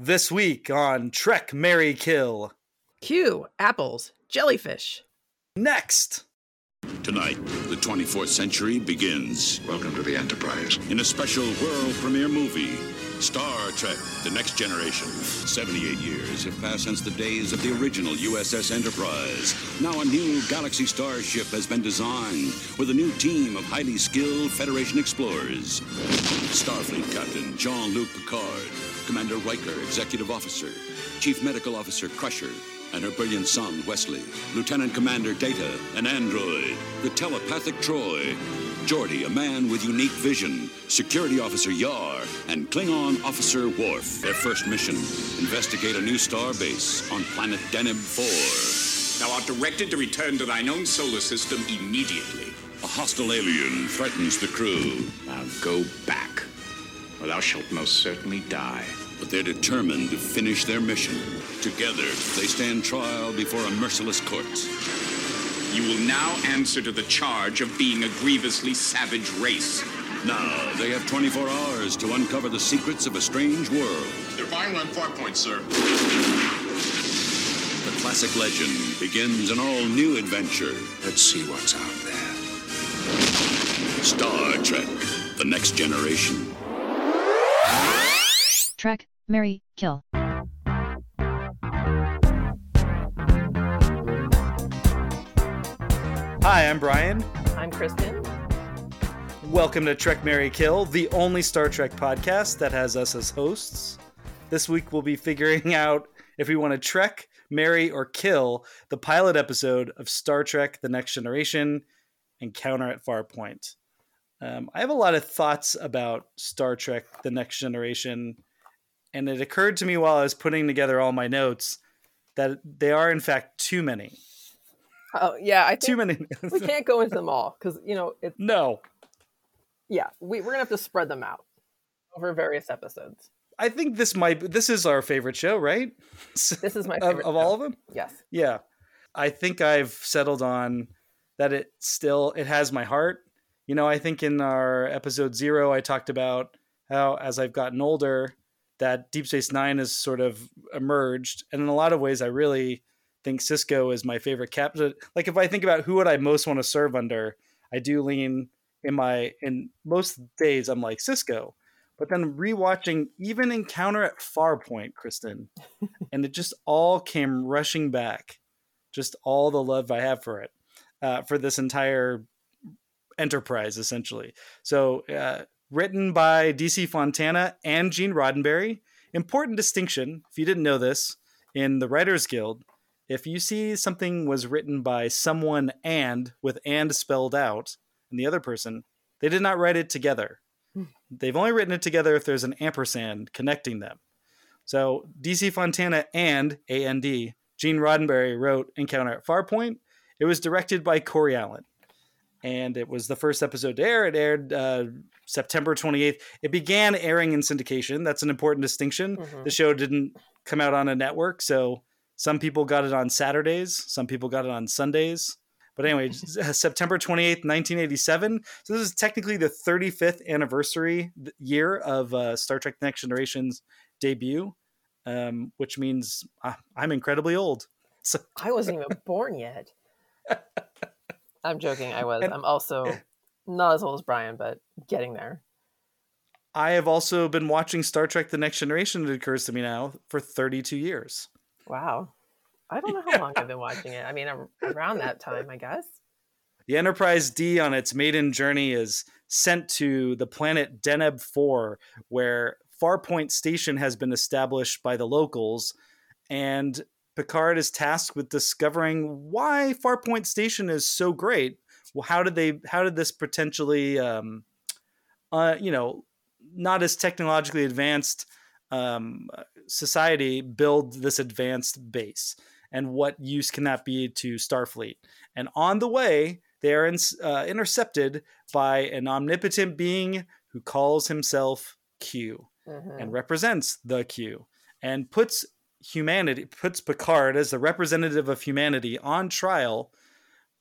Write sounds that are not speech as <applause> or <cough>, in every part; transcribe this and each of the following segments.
This week on Trek Marry Kill. Q. Apples. Jellyfish. Next. Tonight, the 24th century begins. Welcome to the Enterprise. In a special world premiere movie, Star Trek The Next Generation. 78 years have passed since the days of the original USS Enterprise. Now, a new Galaxy starship has been designed with a new team of highly skilled Federation explorers Starfleet Captain Jean Luc Picard, Commander Riker, Executive Officer, Chief Medical Officer Crusher, and her brilliant son, Wesley, Lieutenant Commander Data, an android, the telepathic Troi, Geordi, a man with unique vision, Security Officer Yar, and Klingon Officer Worf. Their first mission, investigate a new star base on planet Deneb 4. Thou art directed to return to thine own solar system immediately. A hostile alien threatens the crew, Now go back, or thou shalt most certainly die. But they're determined to finish their mission. Together, they stand trial before a merciless court. You will now answer to the charge of being a grievously savage race. Now, they have 24 hours to uncover the secrets of a strange world. They're firing on Farpoint, sir. The classic legend begins an all new adventure. Let's see what's out there. Star Trek The Next Generation. Trek, Marry, Kill. Hi, I'm Bryan. I'm Kristen. Welcome to Trek Marry Kill, the only Star Trek podcast that has us as hosts. This week we'll be figuring <laughs> out if we want to trek, marry, or kill the pilot episode of Star Trek The Next Generation Encounter at Farpoint. Um, I have a lot of thoughts about Star Trek The Next Generation, and it occurred to me while I was putting together all my notes that they are, in fact, too many. Oh yeah, I Too many. we can't go into them all because you know it. no. Yeah, we, we're gonna have to spread them out over various episodes. I think this might this is our favorite show, right? <laughs> This is my of, favorite of show. all of them. Yes. Yeah, I think I've settled on that. It still it has my heart. You know, I think in our episode zero, I talked about how as I've gotten older, that Deep Space Nine has sort of emerged, and in a lot of ways, I really think Sisko is my favorite captain. Like if I think about who would I most want to serve under, I do lean in my in most days I'm like Sisko. But then rewatching even Encounter at Farpoint, Kristen, <laughs> and it just all came rushing back. Just all the love I have for it, uh, for this entire enterprise, essentially. So, uh, written by DC Fontana and Gene Roddenberry. Important distinction, if you didn't know this, in the Writers Guild, if you see something was written by someone and with and spelled out, and the other person, they did not write it together. They've only written it together if there's an ampersand connecting them. So DC Fontana and AND, Gene Roddenberry wrote Encounter at Farpoint. It was directed by Corey Allen. And it was the first episode to air. It aired uh, September 28th. It began airing in syndication. That's an important distinction. Mhm. The show didn't come out on a network. So some people got it on Saturdays, some people got it on Sundays. But anyway, <laughs> September 28th, 1987. So this is technically the 35th anniversary year of uh, Star Trek Next Generation's debut, um, which means uh, I'm incredibly old. <laughs> So I wasn't even born yet. <laughs> I'm joking. I was. And- I'm also not as old as Brian, but getting there. I have also been watching Star Trek The Next Generation, it occurs to me now, for 32 years. Wow. I don't know how long I've been watching it. I mean, around that time, I guess. The Enterprise D on its maiden journey is sent to the planet Deneb 4, where Farpoint Station has been established by the locals, and Picard is tasked with discovering why Farpoint Station is so great. Well, how did they? How did this potentially, um, uh, you know, not as technologically advanced um, society build this advanced base? And what use can that be to Starfleet? And on the way, they are in, uh, intercepted by an omnipotent being who calls himself Q Mhm. and represents the Q and puts humanity, puts Picard as the representative of humanity on trial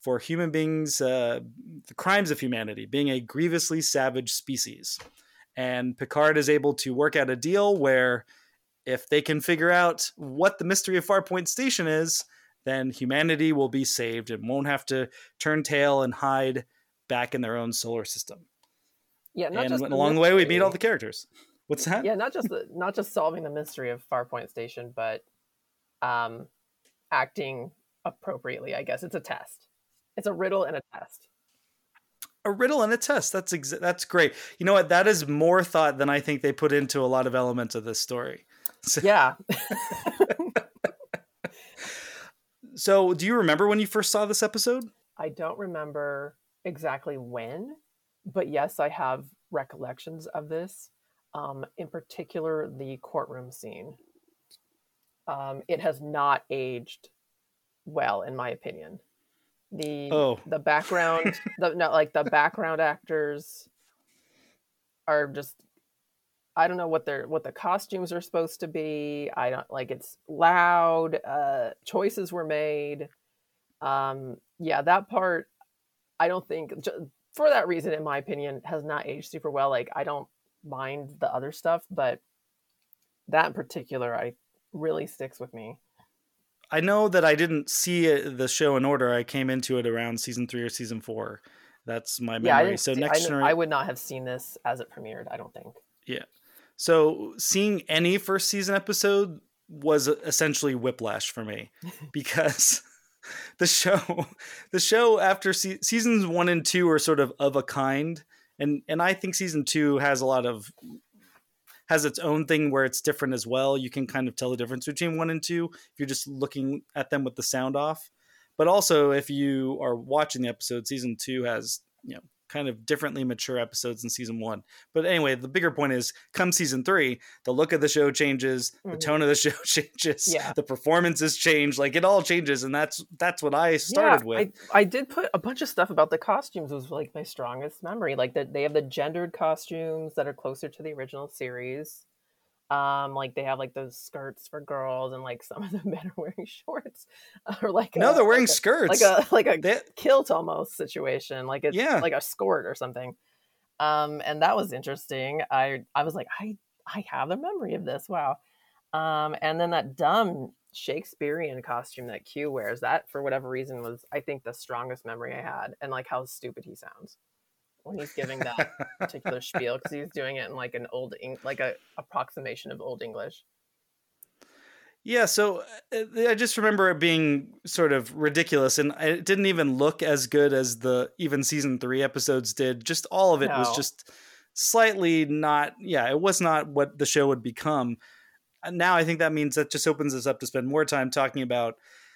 for human beings, uh, the crimes of humanity, being a grievously savage species. And Picard is able to work out a deal where if they can figure out what the mystery of Farpoint Station is, then humanity will be saved and won't have to turn tail and hide back in their own solar system. Yeah, not and just along the way, we meet all the characters. What's that? yeah, not just the, not just solving the mystery of Farpoint Station, but um, acting appropriately. I guess it's a test. It's a riddle and a test. a riddle and a test. That's exa- that's great. You know what? That is more thought than I think they put into a lot of elements of this story. <laughs> So, Yeah, <laughs> so, do you remember when you first saw this episode? I don't remember exactly when, but yes, I have recollections of this. Um, in particular, the courtroom scene. Um, it has not aged well, in my opinion. The Oh. the background, <laughs> the no, like the background actors are just. I don't know what they're what the costumes are supposed to be. I don't like it's loud. Uh, choices were made. Um, yeah, that part I don't think for that reason, in my opinion, has not aged super well. Like I don't mind the other stuff, but that in particular, I really sticks with me. I know that I didn't see it, the show in order. I came into it around season three or season four. That's my memory. Yeah, so see- next I, kn- I would not have seen this as it premiered. I don't think. Yeah. So seeing any first season episode was essentially whiplash for me <laughs> because <laughs> the show the show after se- seasons 1 and 2 are sort of of a kind and and I think season 2 has a lot of has its own thing where it's different as well. You can kind of tell the difference between 1 and 2 if you're just looking at them with the sound off. But also if you are watching the episode season 2 has, you know, kind of differently mature episodes in season 1. But anyway, the bigger point is come season three, the look of the show changes, the Mhm. tone of the <laughs> show changes, Yeah. the performances change, like it all changes, and that's that's what I started yeah, with. I, I did put a bunch of stuff about the costumes was like my strongest memory. Like that they have the gendered costumes that are closer to the original series. Um, like they have like those skirts for girls, and like some of the <laughs> men are wearing shorts, <laughs> or like no, a- they're wearing like a- skirts. like a like a They- kilt almost situation, like it's Yeah. like a skirt or something. Um, and that was interesting. I I was like, I I have a memory of this. Wow. Um, and then that dumb Shakespearean costume that Q wears, that for whatever reason was I think the strongest memory I had, and like how stupid he sounds when he's giving that particular spiel because he's doing it in like an old Eng- like a approximation of old English. Yeah, so uh, I just remember it being sort of ridiculous, and it didn't even look as good as the even season three episodes did. Just all of it was just slightly not. Yeah, it was not what the show would become. And now I think that means that just opens us up to spend more time talking about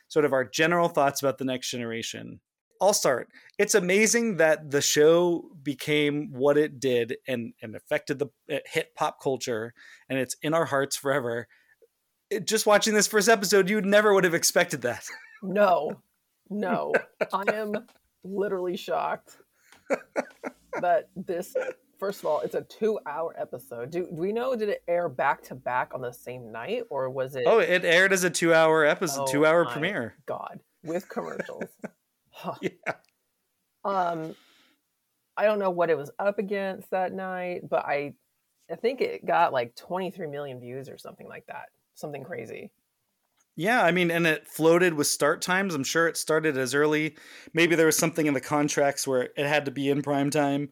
sort of our general thoughts about the next generation. I'll start. It's amazing that the show became what it did and and affected the it hit pop culture, and it's in our hearts forever it- just watching this first episode, you never would have expected that. No, <laughs> no, I am literally shocked that this. First of all, it's a two-hour episode. Do, do we know? Did it air back to back on the same night, or was it? Oh, it aired as a two-hour episode, Oh two-hour premiere. God, with commercials. <laughs> Huh. <laughs> Yeah. Um, I don't know what it was up against that night, but I, I think it got like 23 million views or something like that. Something crazy. Yeah, I mean, and it floated with start times. I'm sure it started as early. Maybe there was something in the contracts where it had to be in prime time.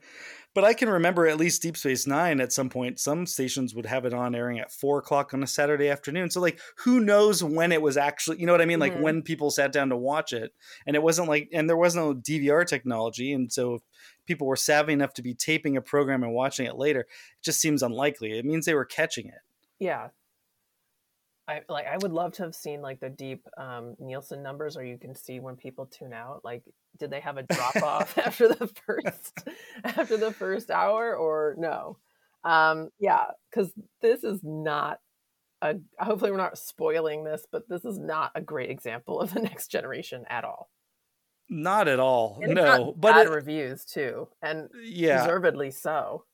But I can remember at least Deep Space Nine at some point, some stations would have it on airing at four o'clock on a Saturday afternoon. So, like, who knows when it was actually, you know what I mean? Like, Mhm. when people sat down to watch it. And it wasn't like, and there was no DVR technology. And so, if people were savvy enough to be taping a program and watching it later, it just seems unlikely. It means they were catching it. Yeah. I like I would love to have seen like the deep um Nielsen numbers or you can see when people tune out. Like did they have a drop off <laughs> after the first <laughs> after the first hour or no? Um yeah, cuz this is not a hopefully we're not spoiling this, but this is not a great example of the next generation at all. Not at all. And no. But bad it, reviews too and yeah. deservedly so.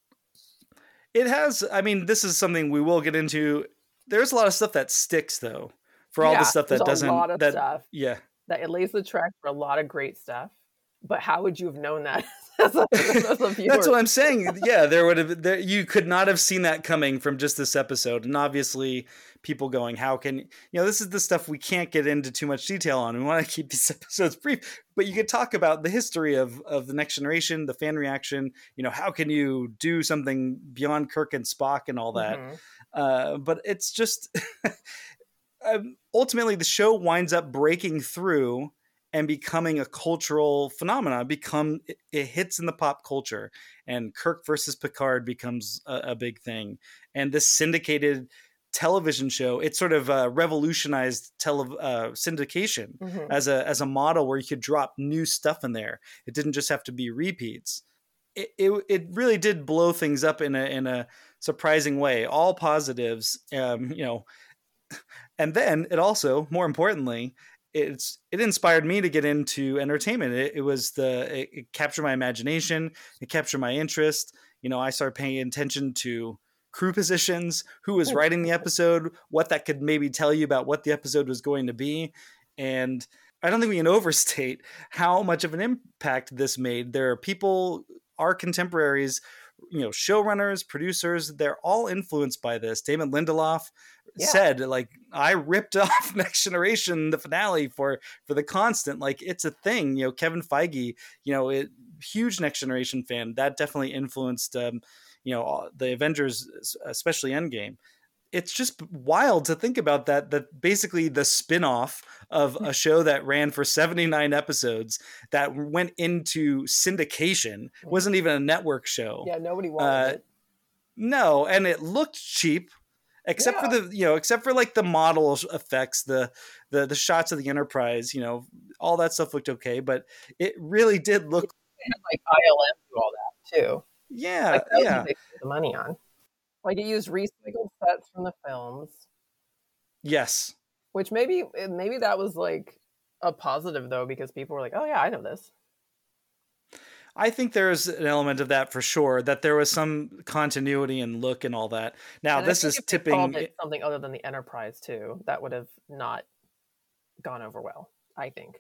It has. I mean, this is something we will get into. There's a lot of stuff that sticks, though. For all Yeah, the stuff that doesn't. lot of that stuff yeah, that it lays the track for a lot of great stuff. But how would you have known that <laughs> as a, as a. <laughs> That's what I'm saying. Yeah, there would have there, you could not have seen that coming from just this episode, and obviously people going, "How can you know?" This is the stuff we can't get into too much detail on. We want to <laughs> keep these episodes brief, but you could talk about the history of of the next generation, the fan reaction. You know, how can you do something beyond Kirk and Spock and all that? Mhm. Uh, but it's just <laughs> um, ultimately the show winds up breaking through and becoming a cultural phenomenon. Become it, it hits in the pop culture, and Kirk versus Picard becomes a, a big thing. And this syndicated television show, it sort of uh, revolutionized tele uh, syndication Mhm. as a as a model where you could drop new stuff in there. It didn't just have to be repeats. It it, it really did blow things up in a in a surprising way. All positives, um, you know. And then it also, more importantly, it's it inspired me to get into entertainment. It, it was the it, it captured my imagination. It captured my interest. You know, I started paying attention to crew positions, who was writing the episode, what that could maybe tell you about what the episode was going to be, and I don't think we can overstate <laughs> how much of an impact this made. There are people, our contemporaries, you know, showrunners, producers, they're all influenced by this. Damon Lindelof Yeah. said, like, I ripped <laughs> off Next Generation, the finale for for the constant. Like, it's a thing. You know, Kevin Feige, you know, it, huge Next Generation fan. That definitely influenced, um, you know, the Avengers, especially Endgame. It's just wild to think about that. That basically the spin-off of a show that ran for 79 episodes that went into syndication wasn't even a network show. Yeah, nobody wanted Uh, it. No, and it looked cheap, except for the you know, except for like the model effects, the the the shots of the Enterprise. You know, all that stuff looked okay, but it really did look. Had, like ILM do all that too. Yeah, Like, that yeah, what they spent the money on. Like it used recycled sets from the films, yes, which maybe maybe that was like a positive though because people were like, "Oh yeah, I know this." I think there's an element of that for sure. That there was some continuity and look and all that. Now And this is tipping. something other than the Enterprise too. That would have not gone over well. I think.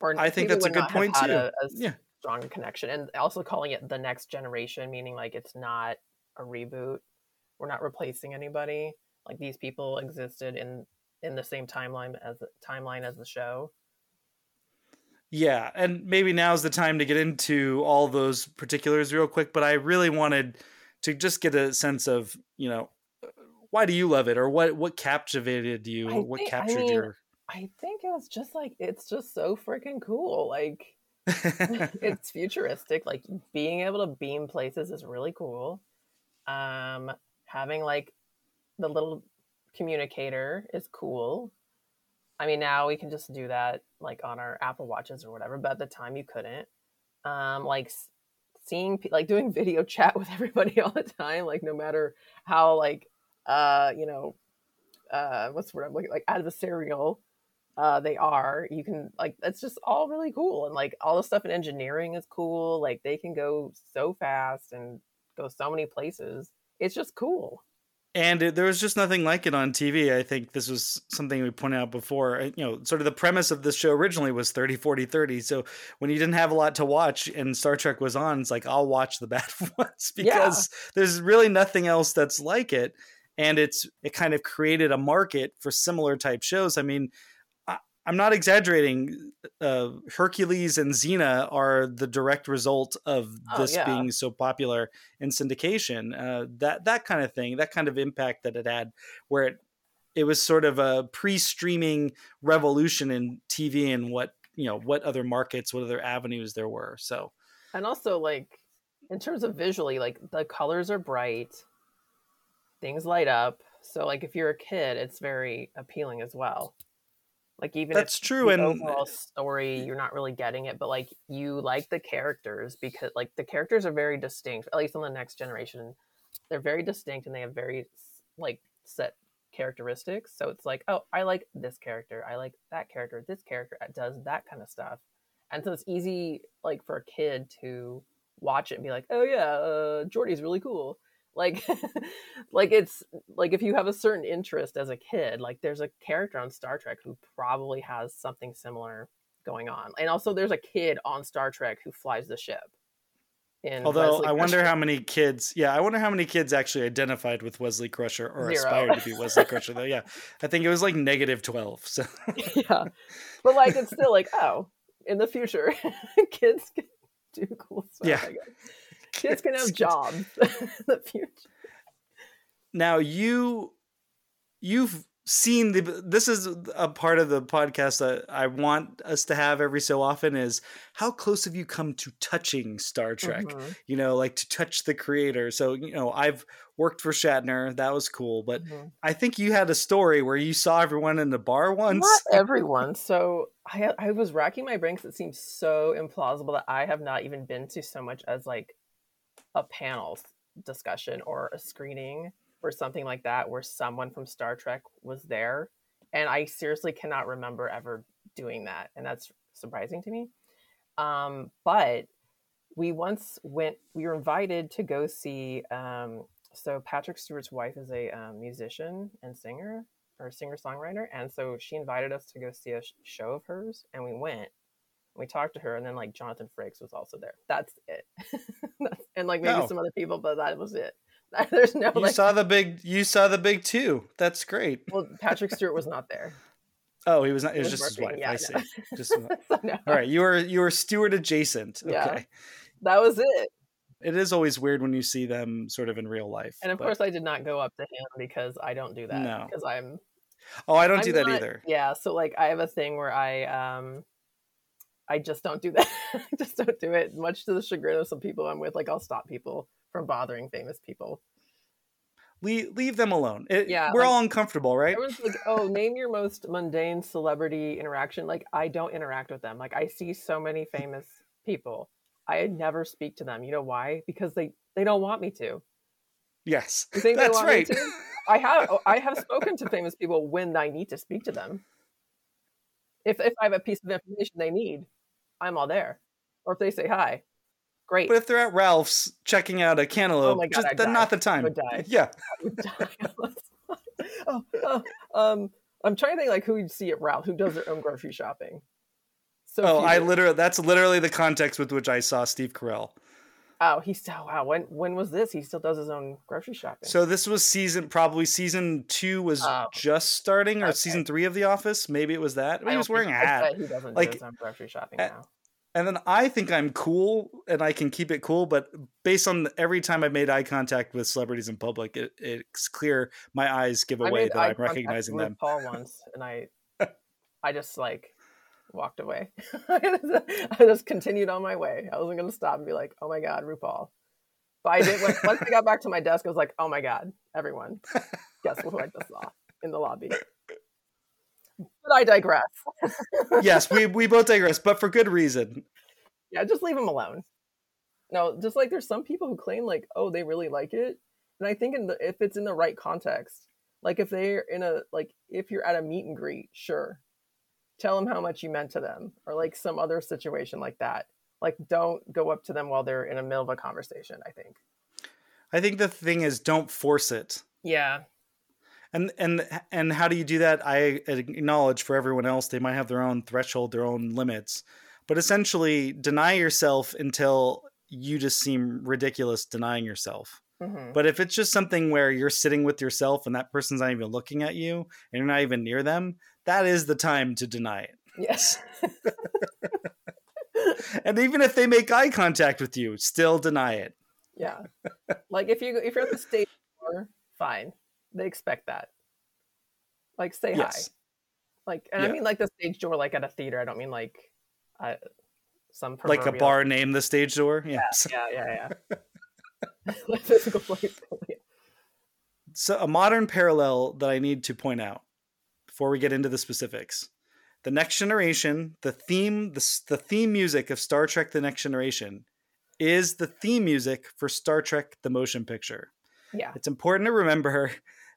Or I think that's a good point, too. A, a Yeah. strong connection, and also calling it the next generation, meaning like it's not a reboot. We're not replacing anybody. Like these people existed in in the same timeline as timeline as the show. Yeah, and maybe now's the time to get into all those particulars real quick, but I really wanted to just get a sense of, you know, why do you love it or what what captivated you or what think- I captured mean, your I think it was just like it's just so freaking cool. Like <laughs> <laughs> it's futuristic. Like being able to beam places is really cool. Um, having like the little communicator is cool. I mean, now we can just do that like on our Apple Watches or whatever, but at the time you couldn't. Um, like seeing like doing <laughs> video chat with everybody all the time, like no matter how like uh you know uh what's the word I'm looking like adversarial uh they are you can like it's just all really cool and like all the stuff in engineering is cool like they can go so fast and go so many places it's just cool and it, there was just nothing like it on TV. I think this was something we pointed out before. You know, sort of the premise of this show originally was 30 40 30. So when you didn't have a lot to watch and Star Trek was on, it's like I'll watch the <laughs> bad <laughs> ones because there's really nothing else that's like it. And it's it kind of created a market for similar type shows. I mean, I'm not exaggerating. Uh, Hercules and Xena are the direct result of Oh, this yeah. being so popular in syndication. Uh, that that kind of thing, that kind of impact that it had, where it it was sort of a pre-streaming revolution in TV and what you know what other markets, what other avenues there were. So and also like in terms of visually like the colors are bright things light up so like if you're a kid it's very appealing as well like even That's if true, the and- overall story you're not really getting it but like you like the characters because like the characters are very distinct at least on the next generation they're very distinct and they have very like set characteristics. So it's like oh i like this character i like that character this character does that kind of stuff. And so it's easy like for a kid to watch it and be like oh yeah uh Geordi's really cool like <laughs> like it's like if you have a certain interest as a kid like there's a character on star trek who probably has something similar going on and also there's a kid on star trek who flies the ship Although Wesley I wonder Crusher. how many kids, yeah, I wonder how many kids actually identified with Wesley Crusher or Zero. aspired to be <laughs> Wesley Crusher. Though, yeah, I think it was like negative twelve. So <laughs> yeah, but like it's still like oh, in the future, kids can do cool stuff. Yeah. Kids can have jobs <laughs> in the future. now you you've seen the this is a part of the podcast that I want us to have every so often is how close have you come to touching Star Trek? Mhm, You know, like to touch the creator. So, you know, I've worked for Shatner, that was cool, but mhm. I think you had a story where you saw everyone in the bar once. Not everyone. So I I was racking my brain because it seems so implausible that I have not even been to so much as like a panel discussion or a screening or something like that where someone from Star Trek was there. And I seriously cannot remember ever doing that. And that's surprising to me. Um, but we once went, we were invited to go see. Um, so Patrick Stewart's wife is a um, musician and singer or singer songwriter, and so she invited us to go see a sh- show of hers, and we went. We talked to her, and then like Jonathan Frakes was also there. That's it, <laughs> and like maybe Oh. some other people, but that was it. <laughs> There's no You like. saw the big you saw the big two. That's great. well, Patrick Stewart was not there. Oh, he was not it was was just working, his wife. yeah, I no. see. <laughs> Just So, no, All right, you were you were Stewart adjacent. Okay. Yeah. that was it. It is always weird when you see them sort of in real life. And of but- course, I did not go up to him because I don't do that. No. because I'm Oh, I don't I'm do that not- either. Yeah, so like I have a thing where I um I just don't do that. <laughs> I just don't do it. Much to the chagrin of some people I'm with, like I'll stop people from bothering famous people. Leave, leave them alone. It- Yeah, we're like- all uncomfortable, right? Everyone's like, "Oh, name your most mundane celebrity interaction." Like I don't interact with them. Like I see so many famous people. I never speak to them. You know why? Because they they don't want me to. Yes, You think they that's want right. me to? I have oh, I have spoken to famous people when I need to speak to them. If if I have a piece of information they need, I'm all there. Or if they say hi, great. But if they're at Ralph's checking out a cantaloupe, Oh God, just not the time. Yeah, <laughs> oh, oh, um, I'm trying to think like who you'd see at Ralph who does their own grocery shopping. So oh. I literally that's literally the context with which I saw Steve Carell. oh he's still wow. When when was this? He still does his own grocery shopping. So this was season probably season two was Oh. just starting, or Okay. season three of The Office. Maybe it was that. I He was wearing a hat. He doesn't Like, do his own grocery shopping uh, now. And then I think I'm cool and I can keep it cool, but based on every time I've made eye contact with celebrities in public, it, it's clear my eyes give away that I'm recognizing them. Paul once, and I, <laughs> I just like walked away. <laughs> I just continued on my way. I wasn't going to stop and be like, "Oh my god, RuPaul." But I did. When, once I got back to my desk, I was like, "Oh my god, everyone, <laughs> guess who I just saw in the lobby." But I digress. <laughs> yes, we, we both digress, but for good reason. Yeah, just leave them alone. No, just like there's some people who claim like, oh, they really like it, and I think in the if it's in the right context, like if they're in a like if you're at a meet and greet, sure, tell them how much you meant to them, or like some other situation like that. Like, don't go up to them while they're in the middle of a conversation. I think. I think the thing is don't force it. Yeah. And and and how do you do that? I acknowledge for everyone else they might have their own threshold, their own limits. But essentially deny yourself until you just seem ridiculous denying yourself. hmm But if it's just something where you're sitting with yourself and that person's not even looking at you and you're not even near them, that is the time to deny it. Yes. <laughs> And even if they make eye contact with you, still deny it. yeah. Like if you if you're at the stage fine. They expect that. Like say hi. Like, and I mean like the stage door, like at a theater. I don't mean like, uh, some Like a bar named the stage door. Yes. Yeah, yeah, yeah. <laughs> <laughs> Like physical place. <laughs> So a modern parallel that I need to point out before we get into the specifics. The Next Generation, the theme, the, the theme music of Star Trek The Next Generation is the theme music for Star Trek The Motion Picture. Yeah. It's important to remember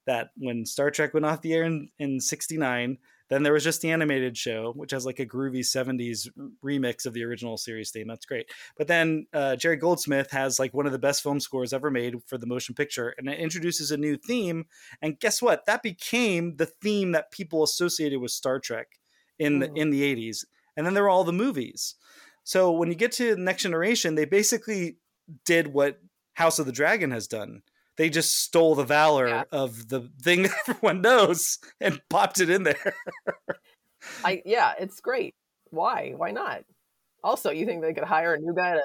that when Star Trek went off the air in, in 69, then there was just the animated show, which has like a groovy 70s remix of the original series theme. That's great. But then uh, Jerry Goldsmith has like one of the best film scores ever made for the motion picture, and it introduces a new theme. And guess what? That became the theme that people associated with Star Trek in the Mhm. in the 80s. And then there were all the movies. So when you get to Next Generation, they basically did what House of the Dragon has done. They just stole the valor Yeah. of the thing <laughs> that everyone knows and popped it in there. I <laughs> yeah, it's great. Why? Why not? Also, you think they could hire a new guy to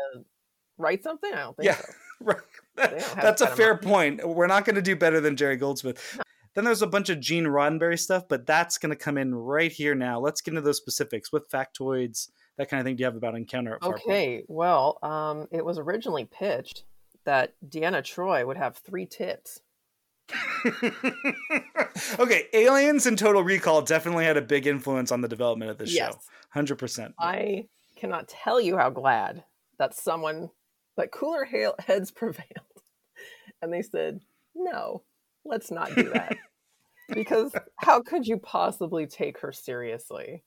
write something? I don't think Yeah. so. <laughs> Right. That's a that kind of fair money. point. We're not going to do better than Jerry Goldsmith. Then there's a bunch of Gene Roddenberry stuff, but that's going to come in right here now. Let's get into those specifics. with factoids, that kind of thing, do you have about Encounter at Farpoint? Okay, well, um, it was originally pitched that Deanna Troi would have three tits. <laughs> okay, Aliens and Total Recall definitely had a big influence on the development of this Yes. show. 100%. I cannot tell you how glad that someone, that cooler heads <laughs> prevailed. And they said, no, let's not do that. <laughs> because how could you possibly take her seriously?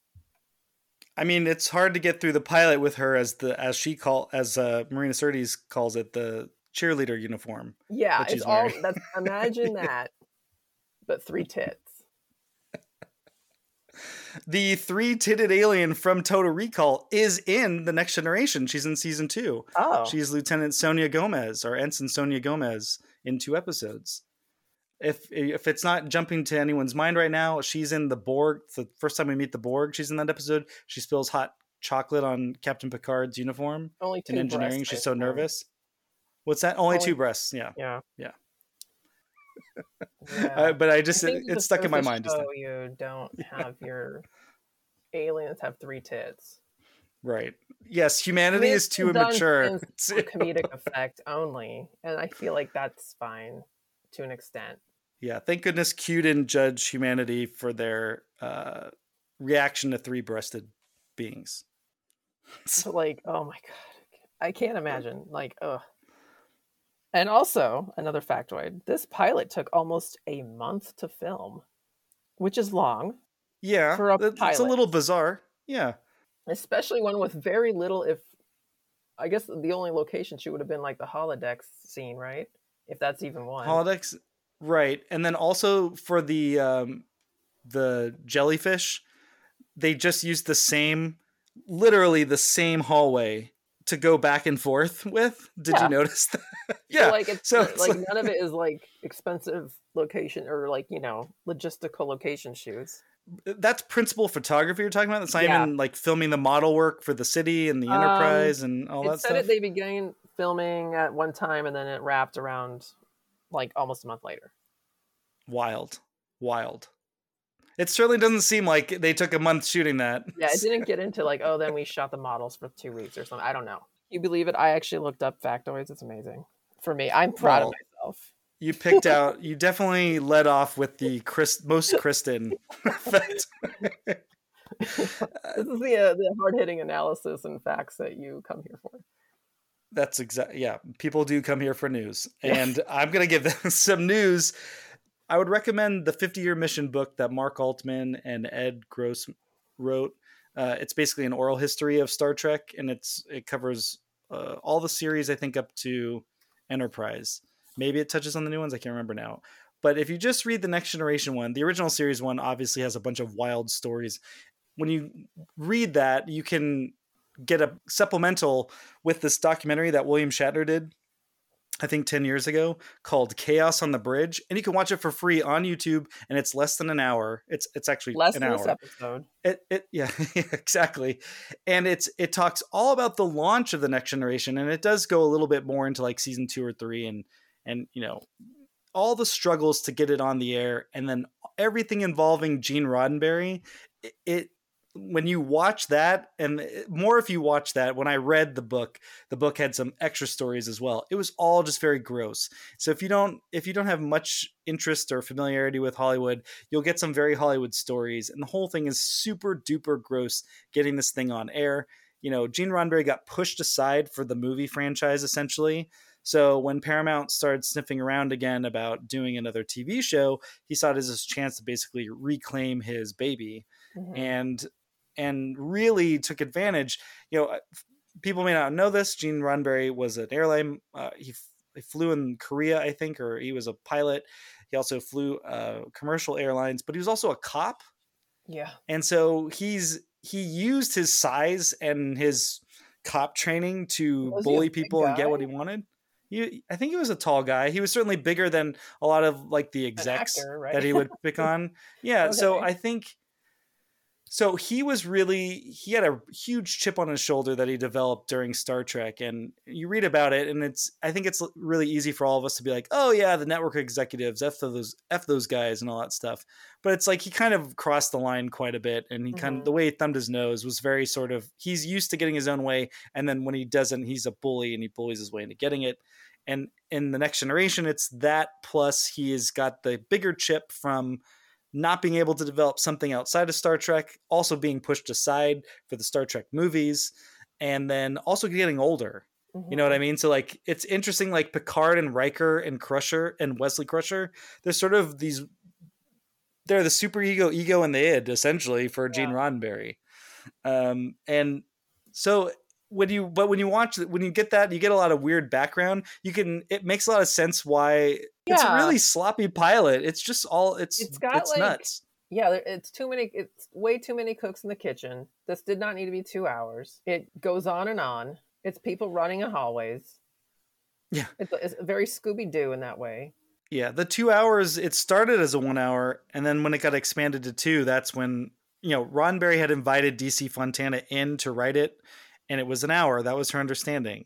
I mean, it's hard to get through the pilot with her as the as she call as uh, Marina Sirtis calls it the cheerleader uniform. Yeah, it's all that's imagine <laughs> that, but three tits. The three-titted alien from Total Recall is in the Next Generation. She's in season two. Oh, She's Lieutenant Sonia Gomez or Ensign Sonia Gomez in two episodes. If if it's not jumping to anyone's mind right now, she's in the Borg. The first time we meet the Borg, she's in that episode. She spills hot chocolate on Captain Picard's uniform only in engineering. She's so nervous. What's that? Only, Only- two breasts. Yeah. Yeah. Yeah. Yeah. Uh, but I just I it, it's stuck in my mind. Now. you don't <laughs> have your aliens have three tits. Right. Yes, I humanity mean, is too immature. <laughs> to- comedic effect only, and I feel like that's fine to an extent. Yeah, thank goodness Q didn't judge humanity for their uh, reaction to three-breasted beings. <laughs> So, like, oh my god, I can't imagine. Like, ugh. And also another factoid: this pilot took almost a month to film, which is long, Yeah, For a it's a little bizarre. Yeah, especially one with very little. If I guess the only location she would have been like the holodeck scene, right? If that's even one. holodecks, right? And then also for the um, the jellyfish, they just used the same, literally the same hallway to go back and forth with. Did Yeah. you notice that? <laughs> So, yeah, like it's so like, it's like- none of it <laughs> is like expensive location or like you know logistical location shoots. that's principal photography you're talking about. That's not Yeah. even like filming the model work for the city and the Um, Enterprise and all it that said stuff. it they began filming at one time and then it wrapped around like almost a month later. wild, wild. It certainly doesn't seem like they took a month shooting that. Yeah, it didn't get into like oh then we shot the models for two weeks or something. I don't know. You believe it? I actually looked up factoids. It's amazing for me. I'm proud Well, of myself. You picked <laughs> out. You definitely led off with the Chris, most Kristen <laughs> effect. <laughs> This is the uh, the hard hitting analysis and facts that you come here for. That's exactly Yeah, people do come here for news, and I'm gonna give them some news. I would recommend the 50 Year Mission book that Mark Altman and Ed Gross wrote. Uh, it's basically an oral history of Star Trek, and it's it covers uh, all the series. I think up to Enterprise. Maybe it touches on the new ones. I can't remember now. But if you just read the Next Generation one, the original series one obviously has a bunch of wild stories. When you read that, you can get a supplemental with this documentary that William Shatner did, I think 10 years ago, called Chaos on the Bridge. And you can watch it for free on YouTube, and it's less than an hour. It's it's actually Less an than hour. this episode. It, it <laughs> yeah, exactly. And it's it talks all about the launch of the next generation, and it does go a little bit more into like season two or three, and and you know all the struggles to get it on the air, and then everything involving Gene Roddenberry. It, it when you watch that, and eh, more if you watch that. When I read the book, the book had some extra stories as well. It was all just very gross. So if you don't if you don't have much interest or familiarity with Hollywood, you'll get some very Hollywood stories, and the whole thing is super duper gross. Getting this thing on air, you know, Gene Roddenberry got pushed aside for the movie franchise essentially. So when Paramount started sniffing around again about doing another TV show, he saw it as his chance to basically reclaim his baby Mhm. and and really took advantage. You know, uh, people may not know this. Gene Roddenberry was an airline. Uh, he, f- he flew in Korea, I think, or he was a pilot. He also flew uh, commercial airlines, but he was also a cop Yeah. and so he's he used his size and his cop training to Was bully people and get what he wanted. He, I think he was a tall guy. He was certainly bigger than a lot of like the execs actor, right? that he would pick <laughs> on. Yeah, so I think so he was really he had a huge chip on his shoulder that he developed during Star Trek and you read about it and it's I think it's really easy for all of us to be like, "Oh yeah, the network executives, f those f those guys and all that stuff." But it's like he kind of crossed the line quite a bit and he kind of the way he thumbed his nose was very sort of he's used to getting his own way and then when he doesn't, he's a bully and he bullies his way into getting it. And in the next generation, it's that plus he has got the bigger chip from not being able to develop something outside of Star Trek, also being pushed aside for the Star Trek movies, and then also getting older. You know what I mean? So like it's interesting, like Picard and Riker and Crusher and Wesley Crusher, they're sort of these they're the super ego, ego and the id, essentially, for Gene Yeah. Roddenberry. Um, and so when you but when you watch when you get that, you get a lot of weird background. You can it makes a lot of sense why it's a really sloppy pilot. It's just all it's It's it's, got, like, nuts. Yeah, it's too many. It's way too many cooks in the kitchen. This did not need to be two hours. It goes on and on. It's people running in hallways. Yeah. it's, it's very Scooby Doo in that way. Yeah, the two hours it started as a one hour, and then when it got expanded to two, that's when you know Roddenberry had invited DC Fontana in to write it, and it was an hour. That was her understanding,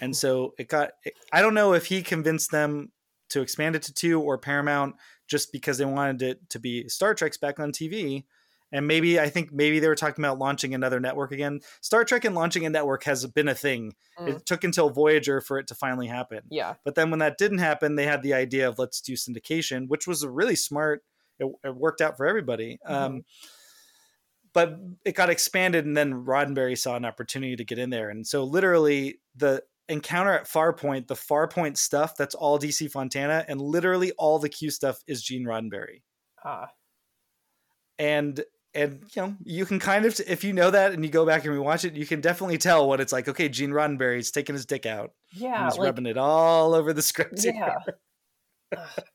and so it got. I don't know if he convinced them to expand it to two or Paramount just because they wanted it to be Star Trek's back on TV. And maybe I think maybe they were talking about launching another network again. Star Trek and launching a network has been a thing. Mm. It took until Voyager for it to finally happen. Yeah, But then when that didn't happen, they had the idea of let's do syndication, which was a really smart. It, it worked out for everybody. Um, but it got expanded, and then Roddenberry saw an opportunity to get in there, and so literally the encounter at Farpoint, the Farpoint stuff, that's all DC Fontana, and literally all the Q stuff is Gene Roddenberry, ah, and and you know you can kind of if you know that and you go back and rewatch it, you can definitely tell what it's like. Okay, Gene Roddenberry's taking his dick out, yeah, he's like rubbing it all over the script. yeah,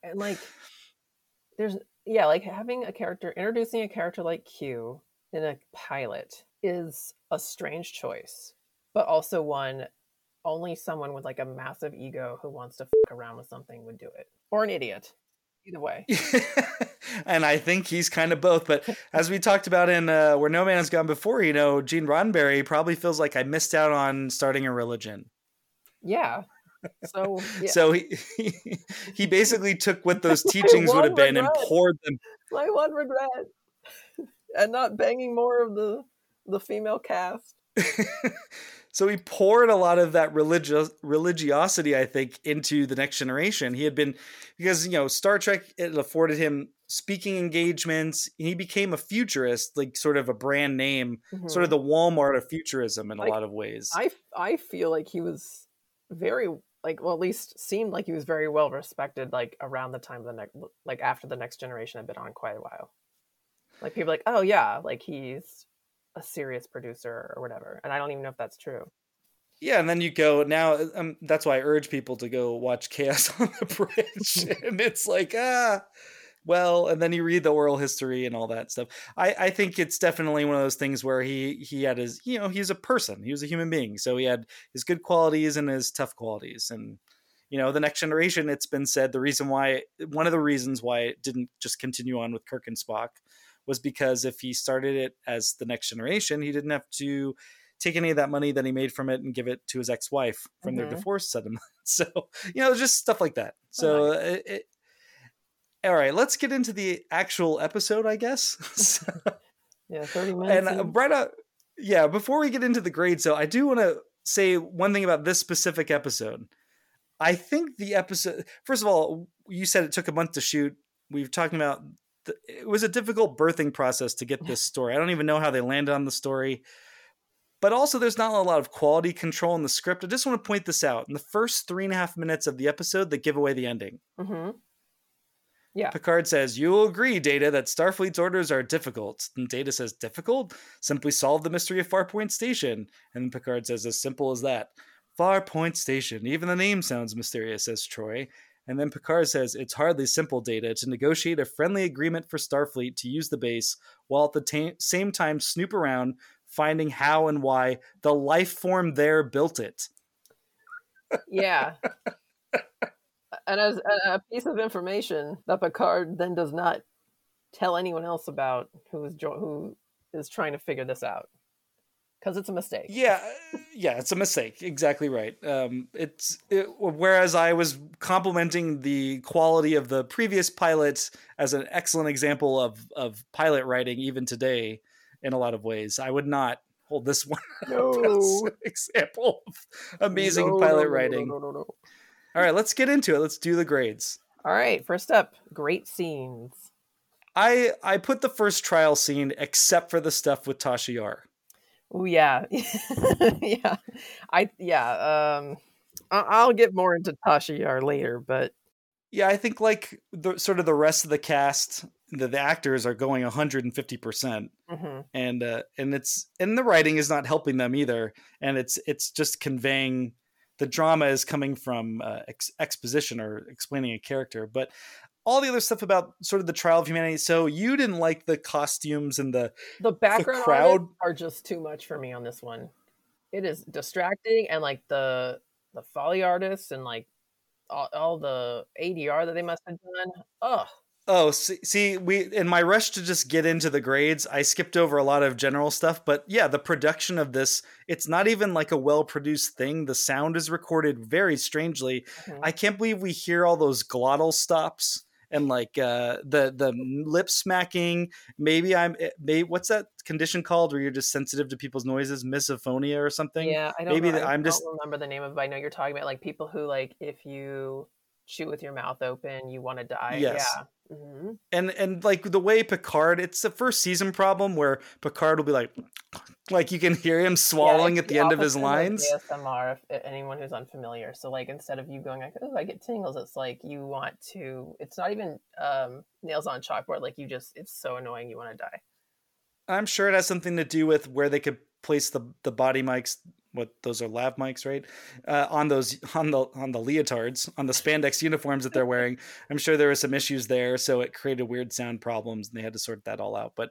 and like there's yeah, like having a character introducing a character like Q in a pilot is a strange choice, but also one only someone with like a massive ego who wants to fuck around with something would do it, or an idiot. Either way, <laughs> and I think he's kind of both. But <laughs> as we talked about in uh, Where No Man Has Gone Before, you know, Gene Roddenberry probably feels like I missed out on starting a religion. yeah. So <laughs> yeah, So he, he basically took what those teachings would have been and poured them. my one regret, and not banging more of the the female cast. <laughs> so he poured a lot of that religious religiosity, I think, into the next generation. He had been because you know Star Trek it afforded him speaking engagements. He became a futurist, like sort of a brand name, sort of mm-hmm. the Walmart of futurism in a lot of ways. I I feel like he was very like well at least seemed like he was very well respected like around the time of the next like after the next generation had been on quite a while. Like people like oh yeah like he's a serious producer or whatever and I don't even know if that's true. Yeah, and then you go now. Um, that's why I urge people to go watch Chaos <laughs> on the Bridge, <laughs> and it's like ah, well, and then you read the oral history and all that stuff. I I think it's definitely one of those things where he he had his you know he's a person, he was a human being, so he had his good qualities and his tough qualities, and you know the next generation. It's been said the reason why one of the reasons why it didn't just continue on with Kirk and Spock was because if he started it as the next generation, he didn't have to take any of that money that he made from it and give it to his ex-wife from their Mhm. divorce settlement. <laughs> So, you know, just stuff like that. So, it, it, all right, let's get into the actual episode, I guess. <laughs> <laughs> So- Yeah, thirty minutes. and uh, in. right up, yeah, before we get into the grades, though, I do want to say one thing about this specific episode. I think the episode, first of all, you said it took a month to shoot. We've talking about it was a difficult birthing process to get this story. I don't even know how they landed on the story. But also, there's not a lot of quality control in the script. I just want to point this out. In the first three and a half minutes of the episode, they give away the ending. Mhm. Yeah. Picard says, You will agree, Data, that Starfleet's orders are difficult. And Data says, Difficult? Simply solve the mystery of Farpoint Station. And Picard says, As simple as that. Farpoint Station. Even the name sounds mysterious, says Troi. And then Picard says, It's hardly simple, Data, to negotiate a friendly agreement for Starfleet to use the base while at the ta- same time snoop around, finding how and why the life form there built it. Yeah. <laughs> and as a, a piece of information that Picard then does not tell anyone else about who is jo- who is trying to figure this out because it's a mistake. Yeah, yeah, it's a mistake. Exactly right. Um, it's it, whereas I was complimenting the quality of the previous pilots as an excellent example of of pilot writing, even today, in a lot of ways. I would not hold this one up <laughs> as No. an example of amazing No, pilot no, no, no, writing. no, no, no. All right, let's get into it. Let's do the grades. All right, first up, great scenes. I I put the first trial scene except for the stuff with Tasha Yar. Oh yeah, <laughs> yeah. I yeah. Um, I'll get more into Tasha Yar later, but Yeah, I think like the sort of the rest of the cast, the, the actors are going 150 percent, mhm. and uh, and it's and the writing is not helping them either, and it's it's just conveying the drama is coming from uh, ex- exposition or explaining a character, but all the other stuff about sort of the trial of humanity. So you didn't like the costumes and the the background crowd- are just too much for me on this one. It is distracting, and like the the Foley artists and like all, all the ADR that they must have done. Ugh. Oh, see, see, we in my rush to just get into the grades, I skipped over a lot of general stuff. But yeah, the production of this, it's not even like a well produced thing. The sound is recorded very strangely. Mhm. I can't believe we hear all those glottal stops and like uh, the the lip smacking. Maybe I'm, maybe what's that condition called where you're just sensitive to people's noises, misophonia or something? Yeah, I don't. maybe know, the- I I'm don't just- remember the name of. it, but I know you're talking about like people who like if you chew with your mouth open, you want to die. Yes. Yeah. Hmm and and like the way Picard, it's the first season problem where Picard will be like, like you can hear him swallowing at the, end of his lines. ASMR, if anyone who's unfamiliar. So like instead of you going like, oh, I get tingles, it's like you want to. It's not even um, nails on chalkboard. Like you just, it's so annoying. You want to die. I'm sure it has something to do with where they could place the the body mics. What those are lav mics, right? Uh, on those on the on the leotards on the spandex uniforms that they're wearing. <laughs> I'm sure there were some issues there, so it created weird sound problems, and they had to sort that all out. But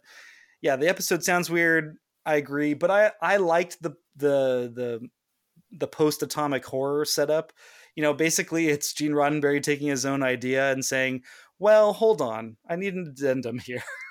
yeah, the episode sounds weird. I agree, but I I liked the the the the post atomic horror setup. You know, basically it's Gene Roddenberry taking his own idea and saying, "Well, hold on, I need an addendum here." <laughs>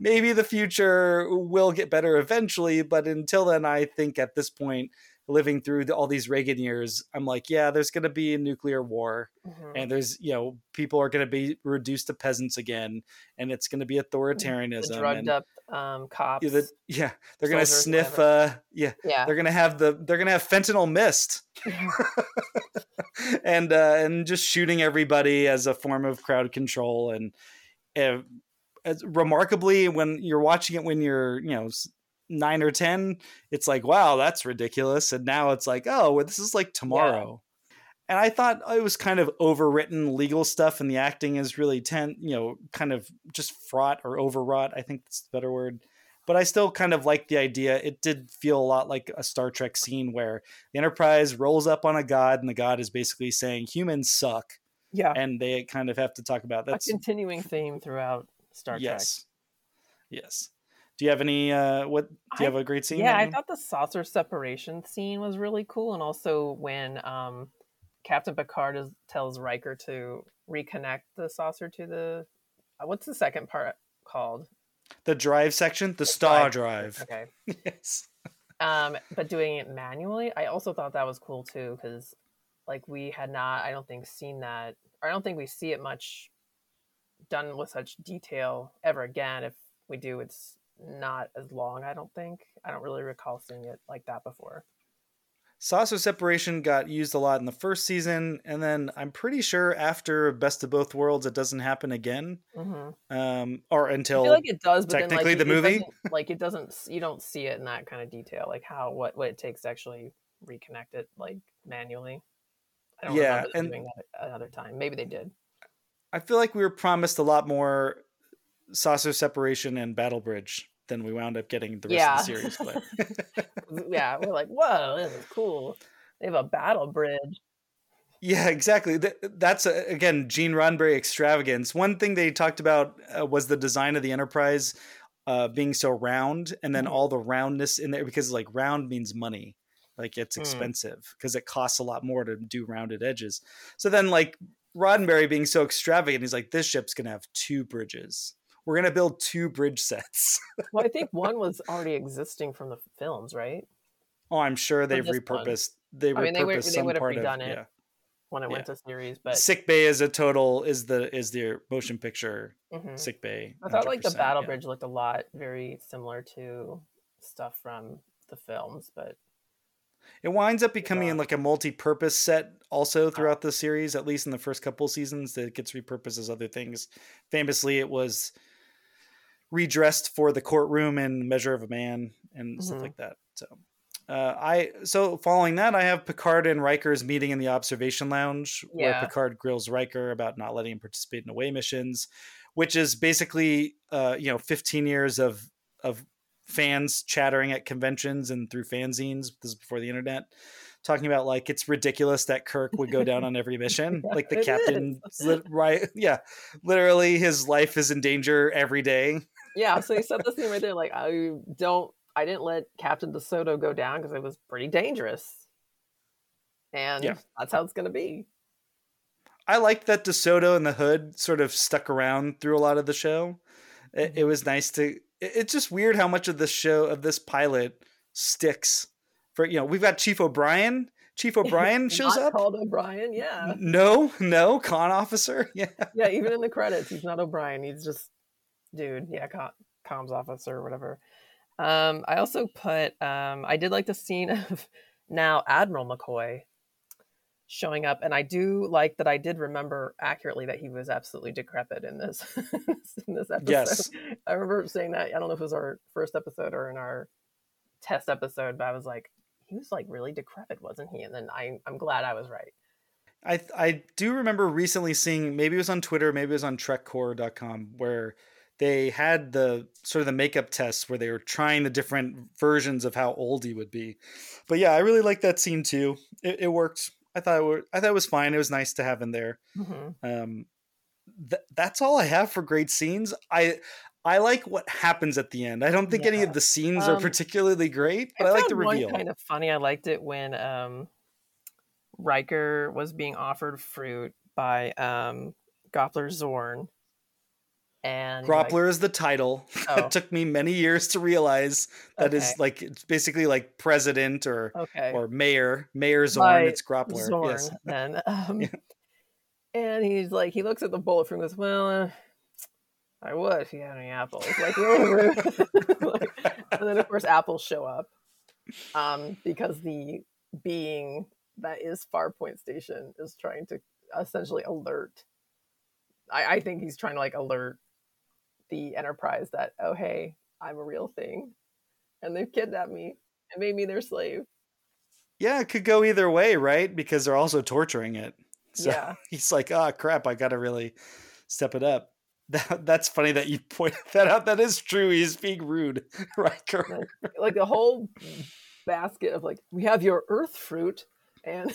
maybe the future will get better eventually, but until then, I think at this point, living through the, all these Reagan years, I'm like, yeah, there's going to be a nuclear war, Mhm. and there's you know people are going to be reduced to peasants again, and it's going to be authoritarianism. the drugged and, up um, cops. yeah, the- yeah, they're going to sniff. Uh, yeah, yeah. they're going to have the they're going to have fentanyl mist. <laughs> and uh, and just shooting everybody as a form of crowd control and uh, as remarkably when you're watching it when you're you know nine or ten it's like wow that's ridiculous. And now it's like oh well, this is like tomorrow. And i thought it was kind of overwritten legal stuff and the acting is really ten you know kind of just fraught or overwrought i think that's the better word. But I still kind of like the idea. It did feel a lot like a Star Trek scene where the Enterprise rolls up on a god, and the god is basically saying humans suck, yeah. and they kind of have to talk about a that's continuing theme throughout Star yes, yes. Do you have any? Uh, what do you I- have a great scene? Yeah, I thought the saucer separation scene was really cool, and also when um, Captain Picard is, tells Riker to reconnect the saucer to the uh, what's the second part called? the drive section, the star drive. drive. Okay. <laughs> yes. um but doing it manually i also thought that was cool too because like we had not i don't think seen that or i don't think we see it much done with such detail ever again. If we do it's not as long i don't think. I don't really recall seeing it like that before. Saucer separation got used a lot in the first season, and then I'm pretty sure after Best of Both Worlds, it doesn't happen again, hmm um, or i until feel like it does but technically then, like, the movie? like it doesn't you don't see it in that kind of detail like how what what it takes to actually reconnect it like manually. I don't Yeah, remember and- doing that another time. Maybe they did I feel like we were promised a lot more saucer separation and battle bridge than we wound up getting the rest Yeah. of the series. But <laughs> <laughs> yeah, we're like, whoa, this is cool. They have a battle bridge. yeah, exactly. That's uh again Gene Roddenberry extravagance. One thing they talked about uh, was the design of the Enterprise. uh, being so round, and then Mhm. all the roundness in there because like round means money, like it's Mm. expensive because it costs a lot more to do rounded edges. So then like Roddenberry being so extravagant, he's like, this ship's gonna have two bridges. We're gonna build two bridge sets. <laughs> Well, I think one was already existing from the films, right? oh, I'm sure they've this one. repurposed. They I mean, they would- repurposed they some would have part of it, yeah. When it Yeah. went to series, but Sick Bay is a total is the is the motion picture mhm. Sick Bay. I thought like the Battle yeah. Bridge looked a lot very similar to stuff from the films, but It winds up becoming Yeah. like a multi-purpose set also throughout the series, at least in the first couple seasons. That it gets repurposed as other things. Famously, it was redressed for the courtroom and Measure of a Man and stuff Mhm. like that. So, uh, I so following that, I have Picard and Riker's meeting in the observation lounge, where Picard grills Riker about not letting him participate in away missions, which is basically uh, you know 15 years of of fans chattering at conventions and through fanzines. This is before the internet. Talking about like it's ridiculous that Kirk would go down on every <laughs> mission. Yeah, like the captain, lit- right? Yeah, literally, his life is in danger every day. yeah. So he said the scene right there, like I don't, I didn't let Captain DeSoto go down because it was pretty dangerous, and Yeah. that's how it's going to be. I liked that DeSoto and the Hood sort of stuck around through a lot of the show. It, Mm-hmm. it was nice to. It- It's just weird how much of this show of this pilot sticks. For you know, we've got Chief O'Brien. Chief <laughs> O'Brien shows up. called O'Brien. Yeah, No, no, con officer. <laughs> Yeah, yeah. Even in the credits, he's not O'Brien. He's just dude. Yeah, com- comms officer or whatever. Um, I also put. Um, I did like the scene <laughs> of now Admiral McCoy showing up, and I do like that. I did remember accurately that he was absolutely decrepit in this <laughs> in this episode. Yes. <laughs> I remember saying that. I don't know if it was our first episode or in our test episode, but I was like, he was like really decrepit, wasn't he? And then I, I'm glad I was right. I I do remember recently seeing maybe it was on Twitter, maybe it was on TrekCore.com where they had the sort of the makeup tests where they were trying the different versions of how old he would be. But yeah, I really like that scene too. It, it worked. I thought it were, I thought it was fine. It was nice to have in there. Mhm. Um, th- that's all I have for great scenes. I I like what happens at the end. I don't think any of the scenes are Um, particularly great, but I, like the reveal. Kind of funny. I liked it when um, Riker was being offered fruit by um, Groppler Zorn, and like- Groppler is the title. <laughs> Oh. it took me many years to realize that is Okay. like it's basically like president or okay, or mayor. Mayor Zorn. By it's Groppler. Zorn. Yes. Then, <laughs> um, Yeah. and he's like, he looks at the bullet and goes, "Well, uh, I would if you had any apples." Like, rude. <laughs> Like, and then of course apples show up, um, because the being that is Farpoint Station is trying to essentially alert. I, I think he's trying to like alert the Enterprise that oh hey I'm a real thing, and they've kidnapped me and made me their slave. Yeah, it could go either way, right? Because they're also torturing it. So Yeah. <laughs> he's like, oh crap, I gotta really step it up. <laughs> That, that's funny that you pointed <laughs> that out. That is true. He's being rude, right Riker. like a whole basket of like we have your earth fruit and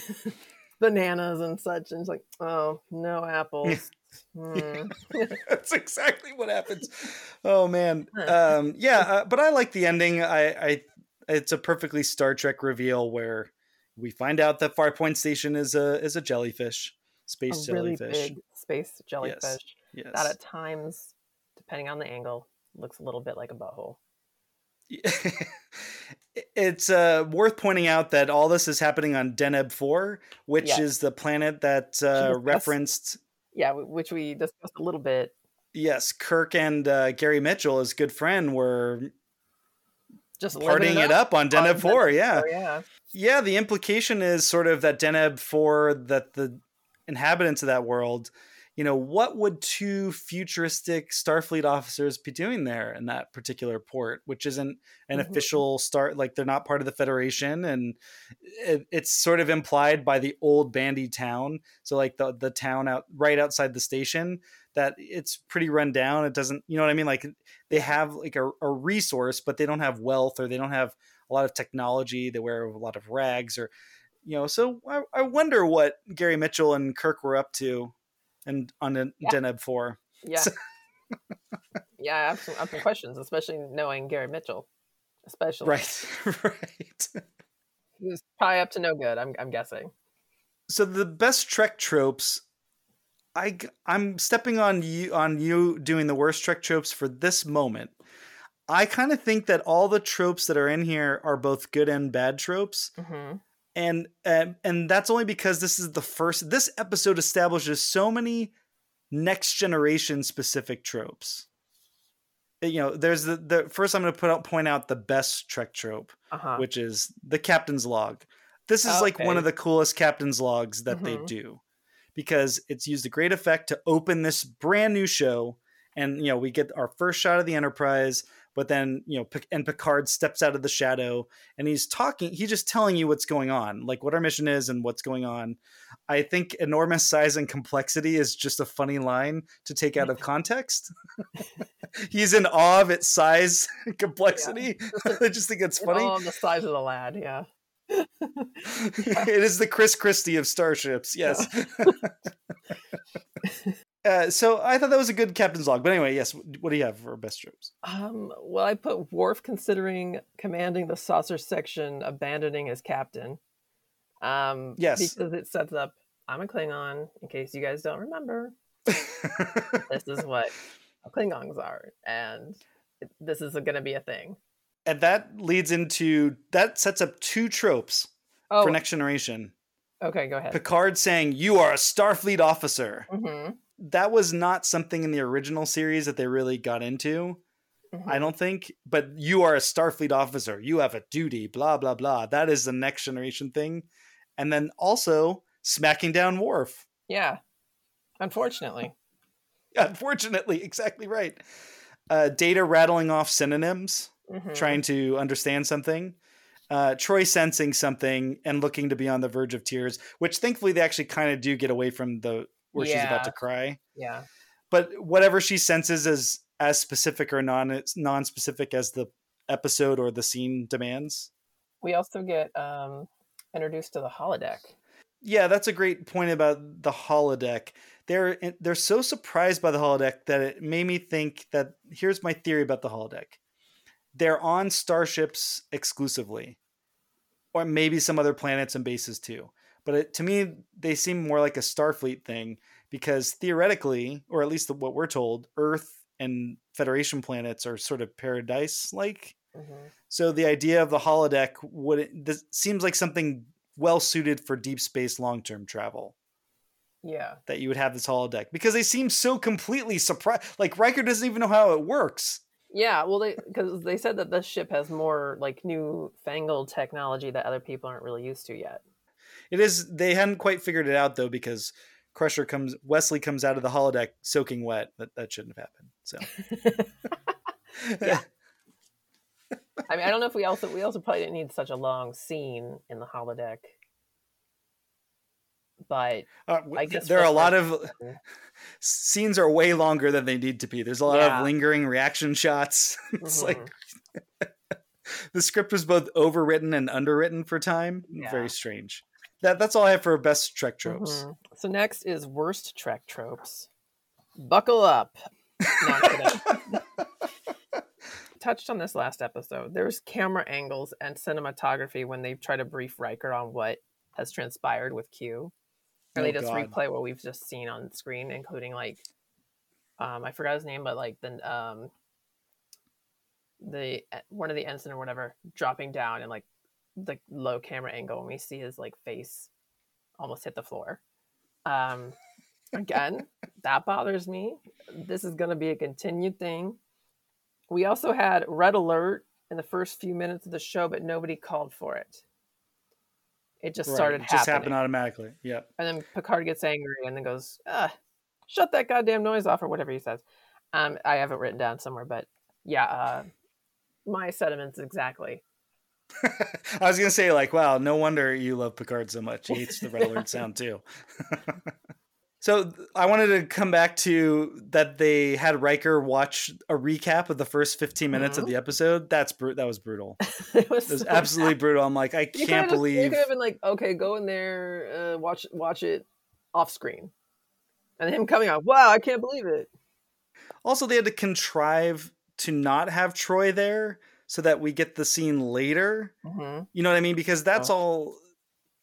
bananas and such and it's like oh no apples Hmm. <laughs> That's exactly what happens. <laughs> Oh man, um, yeah, uh, but I like the ending. I, I, it's a perfectly Star Trek reveal where we find out that Farpoint Station is a is a jellyfish, space a really jellyfish. big space jellyfish Yes. that at times depending on the angle looks a little bit like a butthole <laughs> it's uh, worth pointing out that all this is happening on Deneb 4, which Yes. is the planet that uh, referenced. Yeah which we discussed a little bit Yes, Kirk and uh, Gary Mitchell, his good friend, were just partying it up on Deneb 4. Deneb Yeah. 4, yeah Yeah, the implication is sort of that Deneb 4, that the inhabitants of that world, you know, what would two futuristic Starfleet officers be doing there in that particular port, which isn't an Mhm. official start, like they're not part of the Federation. And it, it's sort of implied by the old bandy town. So, like the, the town out right outside the station, that it's pretty run down. It doesn't, you know what I mean? Like they have like a, a resource, but they don't have wealth or they don't have a lot of technology. They wear a lot of rags or, you know, so I, I wonder what Gary Mitchell and Kirk were up to and on the Yeah. Deneb 4. yeah Yeah, I have some, I have some questions, especially knowing Gary Mitchell, especially right, <laughs> right. he was probably up to no good. I'm I'm guessing. So the best Trek tropes. I I'm stepping on you on you doing the worst Trek tropes for this moment. I kind of think that all the tropes that are in here are both good and bad tropes. hmm and and and that's only because this is the first this episode establishes so many next generation specific tropes. You know there's the, the first i'm going to put out point out the best trek trope Uh-huh. which is the captain's log. This is like one of the coolest captain's logs that they Mhm. do because it's used a great effect to open this brand new show. And you know we get our first shot of the enterprise but then you know and picard steps out of the shadow and he's talking he's just telling you what's going on like what our mission is and what's going on i think enormous size and complexity is just a funny line to take out of <laughs> context <laughs> he's in awe of its size and complexity <laughs> i just think it's And funny all the size of the lad, yeah. it is the Chris Christie of starships. Yes. Uh, so I thought that was a good captain's log. But anyway, yes. What do you have for best tropes? Um, well, I put Worf considering commanding the saucer section, abandoning his captain. Um, Yes. because it sets up. I'm a Klingon. In case you guys don't remember, <laughs> this is what Klingons are, and this is going to be a thing. and that leads into that sets up two tropes Oh, for next generation. okay, go ahead. Picard saying, "You are a Starfleet officer." hmm That was not something in the original series that they really got into. Mm-hmm. I don't think, but you are a Starfleet officer. You have a duty, blah, blah, blah. That is the next generation thing. And then also smacking down Worf. Yeah, unfortunately. <laughs> Unfortunately, exactly right. Uh, Data rattling off synonyms, Mhm. trying to understand something. Uh, Troi sensing something and looking to be on the verge of tears, which thankfully they actually kind of do get away from the where she's about to cry. Yeah. But whatever she senses is as specific or non non specific as the episode or the scene demands. We also get um, introduced to the holodeck. Yeah, that's a great point about the holodeck. They're they're so surprised by the holodeck that it made me think that here's my theory about the holodeck. They're on starships exclusively, or maybe some other planets and bases too. But it, to me, they seem more like a Starfleet thing because theoretically, or at least what we're told, Earth and Federation planets are sort of paradise like. Mhm. So the idea of the holodeck would this seems like something well suited for deep space long term travel. Yeah. That you would have this holodeck because they seem so completely surprised. Like Riker doesn't even know how it works. Yeah, well, they because they said that this ship has more like new fangled technology that other people aren't really used to yet. It is they hadn't quite figured it out though because Crusher comes Wesley comes out of the holodeck soaking wet. That that shouldn't have happened. So <laughs> Yeah. I mean, I don't know if we also we also probably didn't need such a long scene in the holodeck, but Uh, I guess there are a lot of <laughs> scenes are way longer than they need to be. There's a lot Yeah. of lingering reaction shots. <laughs> it's Mhm. like the script was both overwritten and underwritten for time. Yeah. Very strange. That that's all I have for best Trek tropes. Mhm. so next is worst Trek tropes. Buckle up. <laughs> No, I'm kidding. Touched on this last episode. There's camera angles and cinematography when they try to brief Riker on what has transpired with Q. Or Oh, they just God. replay what we've just seen on screen, including like um I forgot his name, but like the um the one of the ensign or whatever dropping down and like the low camera angle and we see his like face almost hit the floor. Um again, <laughs> that bothers me. This is gonna be a continued thing. We also had red alert in the first few minutes of the show, but nobody called for it. It just Right, started it just happening. happened automatically. Yep. And then Picard gets angry and then goes, ah, shut that goddamn noise off or whatever he says. Um, I have it written down somewhere, but yeah, uh, my sentiments exactly. <laughs> I was gonna say like, wow, no wonder you love Picard so much. He hates the red alert <laughs> sound too. <laughs> so I wanted to come back to that they had Riker watch a recap of the first 15 minutes of Mhm. the episode. That's bru- that was brutal. it was, It was so absolutely brutal. I'm like, I You can't just- You could have been like, okay, go in there, uh, watch watch it off screen, and him coming out. Wow, I can't believe it. Also, they had to contrive to not have Troi there so that we get the scene later. hmm You know what I mean? Because that's Oh. all.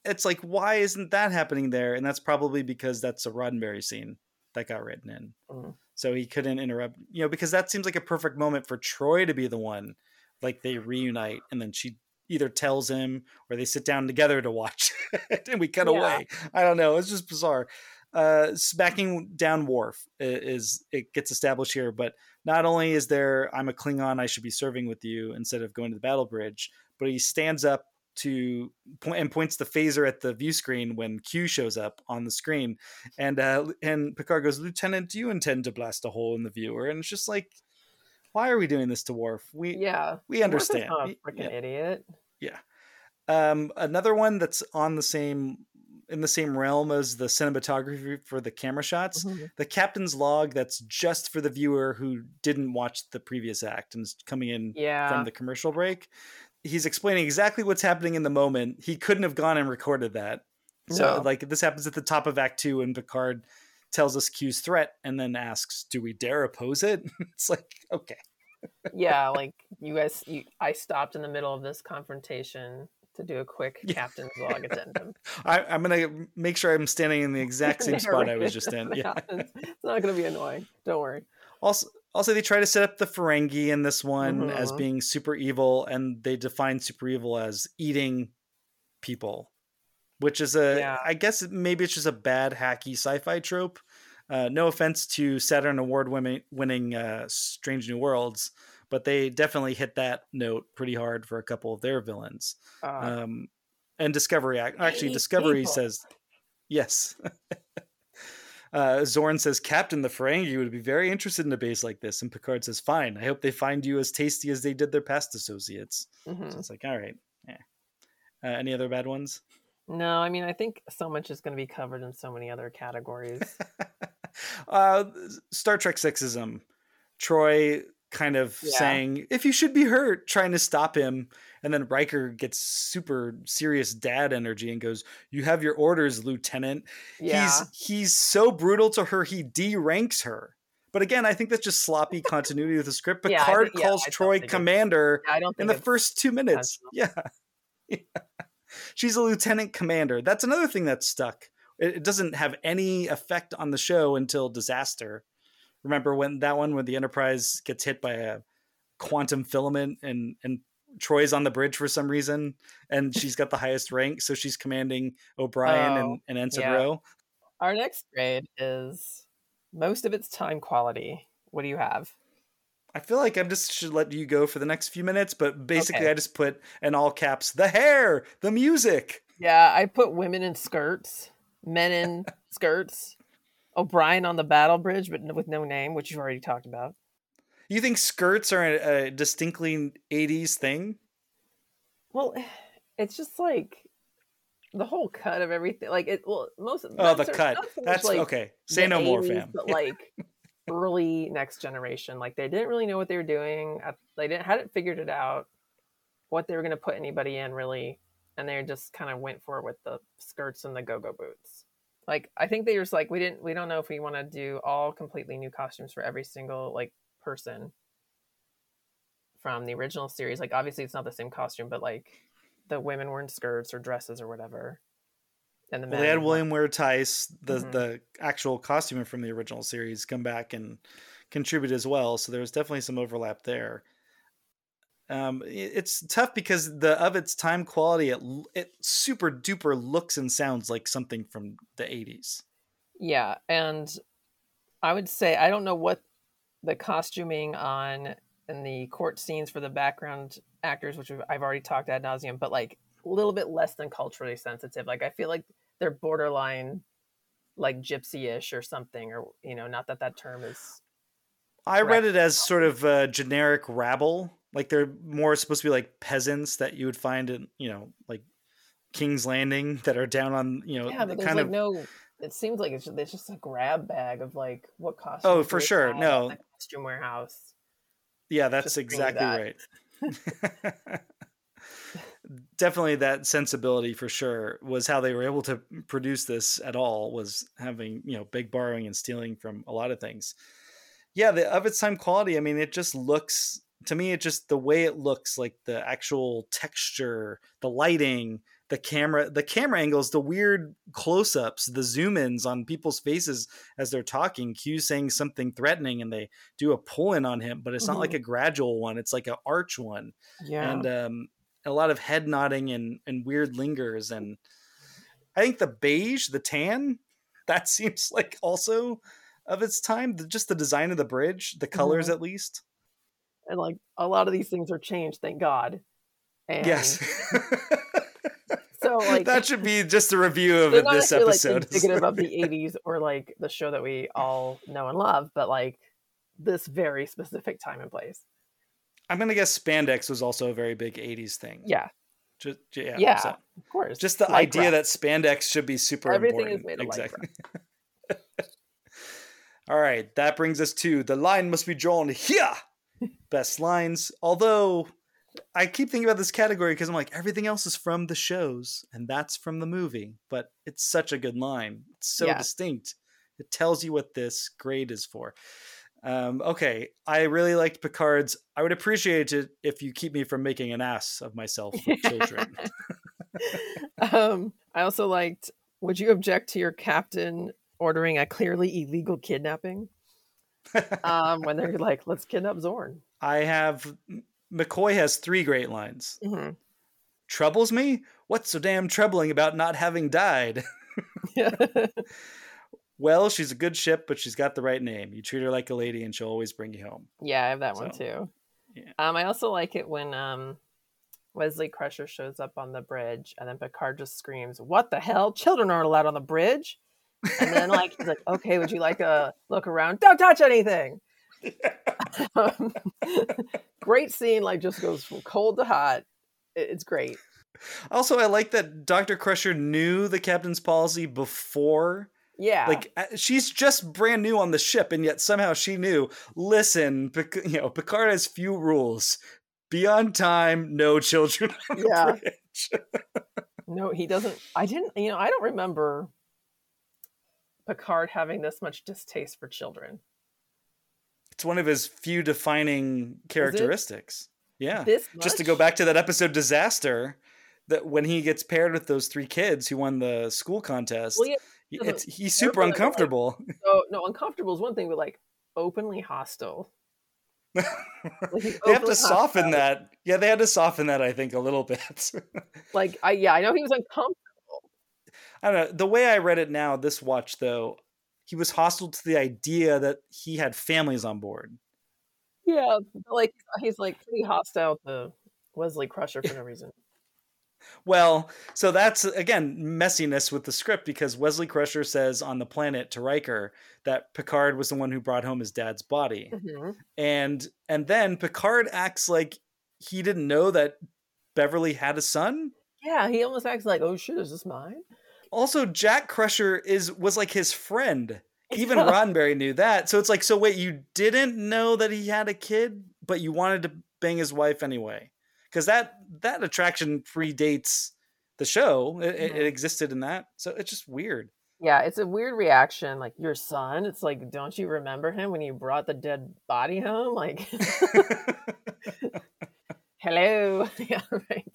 It's like, why isn't that happening there? And that's probably because that's a Roddenberry scene that got written in. Mhm. So he couldn't interrupt, you know, because that seems like a perfect moment for Troi to be the one. Like they reunite and then she either tells him or they sit down together to watch <laughs> it and we cut Yeah. away. I don't know. It's just bizarre. Uh, smacking down Worf is it gets established here, but not only is there I'm a Klingon, I should be serving with you instead of going to the battle bridge, but he stands up to point and points the phaser at the view screen when Q shows up on the screen, and uh, and Picard goes, Lieutenant, do you intend to blast a hole in the viewer? And it's just like, why are we doing this to Worf? We Yeah. we Worf is understand. not a freaking yeah. idiot. Um, another one that's on the same in the same realm as the cinematography for the camera shots. Mhm. The captain's log that's just for the viewer who didn't watch the previous act and is coming in Yeah. from the commercial break. He's explaining exactly what's happening in the moment. He couldn't have gone and recorded that. So No. like this happens at the top of Act Two, and Picard tells us Q's threat, and then asks, "Do we dare oppose it?" <laughs> it's like okay, yeah, like you guys, you, I stopped in the middle of this confrontation to do a quick captain's <laughs> log addendum. I, I'm gonna make sure I'm standing in the <laughs> exact same spot I was just in. <laughs> Yeah. happens. It's not going to be annoying. Don't worry. Also, also they try to set up the Ferengi in this one as Mhm. being super evil, and they define super evil as eating people, which is a, Yeah. I guess maybe it's just a bad hacky sci-fi trope. Uh, no offense to Saturn Award winning uh, Strange New Worlds, but they definitely hit that note pretty hard for a couple of their villains. Uh, Um, and Discovery, actually, Discovery people. says yes. <laughs> uh, Zorn says Captain the Ferengi would be very interested in a base like this, and Picard says, "Fine. I hope they find you as tasty as they did their past associates." mhm. So it's like, all right. Yeah. Uh, any other bad ones? No, I mean, I think so much is going to be covered in so many other categories. <laughs> uh, Star Trek sexism. Troi kind of Yeah. saying, "If you should be hurt," trying to stop him, and then Riker gets super serious dad energy and goes, "You have your orders, Lieutenant." Yeah. He's he's so brutal to her, he de-ranks her. But again, I think that's just sloppy continuity with the script. Yeah, I Picard think- yeah, calls Troi commander I don't in the first two minutes. Yeah. <laughs> Yeah. She's a lieutenant commander. That's another thing that's stuck. It, it doesn't have any effect on the show until disaster. Remember when that one when the Enterprise gets hit by a quantum filament and and Troi's on the bridge for some reason and <laughs> she's got the highest rank, so she's commanding O'Brien Oh, and, and Ensign yeah. Ro. Our next grade is most of its time quality. What do you have? I feel like I'm just should let you go for the next few minutes, but basically Okay. I just put in all caps the hair, the music. Yeah, I put women in skirts, men in <laughs> skirts, O'Brien on the battle bridge, but with no name, which you've already talked about. You think skirts are a, a distinctly 80s thing? Well, <sighs> it's just like the whole cut of everything. Like it. Well, most. Oh, the so- cut. so That's like, okay. Say no more, fam. But <laughs> like early next generation, like they didn't really know what they were doing. They didn't hadn't figured it out what they were going to put anybody in really, and they just kind of went for it with the skirts and the go-go boots. Like I think they were just like we didn't we don't know if we want to do all completely new costumes for every single like person from the original series. Like obviously it's not the same costume, but like the women were in skirts or dresses or whatever. And the Well, they had William Ware Theiss, the Mhm. the actual costumer from the original series, come back and contribute as well. So there was definitely some overlap there. Um, it's tough because the of its time quality, it it super duper looks and sounds like something from the eighties. Yeah, and I would say I don't know what the costuming on in the court scenes for the background actors, which I've already talked ad nauseum, but like a little bit less than culturally sensitive. Like I feel like they're borderline like gypsy-ish or something, or you know, not that that term is. I Correct. read it as sort of a generic rabble, like they're more supposed to be like peasants that you would find in you know like King's Landing <laughs> that are down on you know Yeah, but there's kind like of no. It seems like it's just, it's just a grab bag of like what costume. Oh, for sure. No. costume warehouse. Yeah, that's Just exactly that. right. <laughs> <laughs> Definitely that sensibility for sure was how they were able to produce this at all was having, you know, big borrowing and stealing from a lot of things. yeah, the of its time quality. I mean, it just looks to me. It just the way it looks, like the actual texture, the lighting, the camera, the camera angles, the weird close ups, the zoom ins on people's faces as they're talking. Q saying something threatening, and they do a pull in on him, but it's not like Mhm. a gradual one. It's like an arch one, Yeah. and um, a lot of head nodding and and weird lingers. And I think the beige, the tan, <laughs> that seems like also of its time. The, just the design of the bridge, the colors Mm-hmm. at least. And like a lot of these things are changed, thank God. And Yes. <laughs> So like that should be just a review of this necessarily, episode. like indicative of the <laughs> 80s or like the show that we all know and love, but like this very specific time and place. I'm gonna guess spandex was also a very big '80s thing. Yeah, Just, yeah. Yeah, so of course. just the idea that spandex should be super Everything is important. made of exactly. <laughs> All right, that brings us to the line must be drawn here. Best lines. Although I keep thinking about this category because I'm like everything else is from the shows and that's from the movie, but it's such a good line. It's so Yeah. distinct. It tells you what this grade is for. Um, okay, I really liked Picard's. I would appreciate it if you keep me from making an ass of myself with children. <laughs> um, I also liked. Would you object to your captain ordering a clearly illegal kidnapping? Um, when they're like, "Let's kidnap Zorn." I have McCoy has three great lines. Mhm. Troubles me? What's so damn troubling about not having died? <laughs> <laughs> well, she's a good ship, but she's got the right name. You treat her like a lady, and she'll always bring you home. yeah, I have that one too. yeah. Um, I also like it when um, Wesley Crusher shows up on the bridge, and then Picard just screams, "What the hell? Children aren't allowed on the bridge!" And then like he's like, "Okay, would you like a look around? Don't touch anything." Um, <laughs> <laughs> great scene, like just goes from cold to hot. It's great. Also, I like that Dr. Crusher knew the captain's policy before. Yeah, Like she's just brand new on the ship, and yet somehow she knew. Listen, Pic- you know, Picard has few rules: be on time, no children Yeah. <laughs> no, he doesn't. I didn't. You know, I don't remember Picard having this much distaste for children. It's one of his few defining characteristics. Yeah. Just to go back to that episode Disaster, that when he gets paired with those three kids who won the school contest, Well, yeah, it's, he's super care for them, but, like, uncomfortable. So no, uncomfortable is one thing, but like openly hostile. <laughs> he's they have to soften hostile. that. Yeah, they had to soften that, I think, a little bit. <laughs> Like I yeah, I know he was uncomfortable. I don't know. The way I read it now, this watch though, he was hostile to the idea that he had families on board. Yeah, like he's like pretty hostile to Wesley Crusher for no reason. <laughs> Well, so that's again messiness with the script because Wesley Crusher says on the planet to Riker that Picard was the one who brought home his dad's body. Mhm. And and then Picard acts like he didn't know that Beverly had a son. Yeah, he almost acts like, "Oh shit, is this mine?" Also, Jack Crusher is was like his friend. <laughs> Even. Roddenberry knew that. So it's like, so wait, you didn't know that he had a kid, but you wanted to bang his wife anyway, because that that attraction predates the show. It, Mhm. it existed in that, so it's just weird. Yeah, it's a weird reaction. Like your son, it's like, don't you remember him when you brought the dead body home? Like, <laughs> <laughs> hello. yeah, right.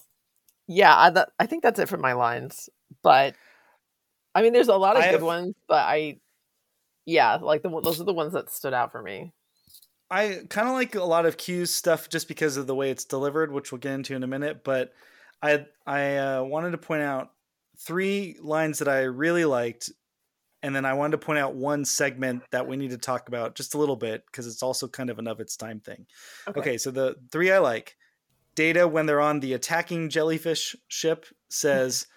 Yeah, I, that, I think that's it for my lines. But I mean, there's a lot of I good have- ones, but I, yeah, like the those are the ones that stood out for me. I kind of like a lot of Q's stuff just because of the way it's delivered, which we'll get into in a minute. But I I uh, wanted to point out three lines that I really liked, and then I wanted to point out one segment that we need to talk about just a little bit because it's also kind of an of its time thing. Okay. Okay, so the three I like. Data when they're on the attacking jellyfish ship says,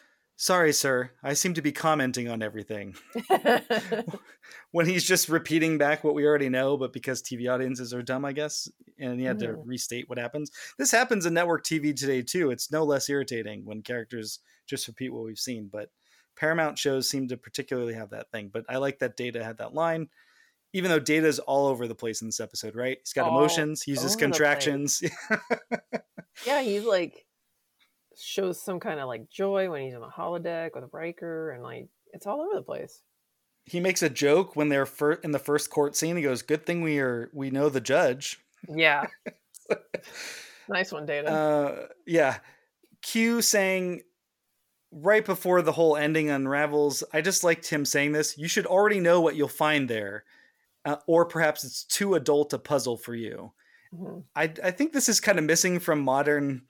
"Sorry, sir, I seem to be commenting on everything." <laughs> <laughs> when he's just repeating back what we already know, but because TV audiences are dumb, I guess, and he had to Mhm. restate what happens. This happens in network TV today too. It's no less irritating when characters just repeat what we've seen, but Paramount shows seem to particularly have that thing. But I like that Data had that line, even though Data is all over the place in this episode, right? He's got All emotions, he uses over the place. contractions. <laughs> yeah, he's like shows some kind of like joy when he's on the holodeck with a breaker, and like it's all over the place. he makes a joke when they're fir- in the first court scene. He goes, "Good thing we are we know the judge." Yeah. <laughs> nice one, Data. Uh, yeah. Q saying right before the whole ending unravels. I just liked him saying this. You should already know what you'll find there, uh, or perhaps it's too adult a puzzle for you. Mhm. I I think this is kind of missing from modern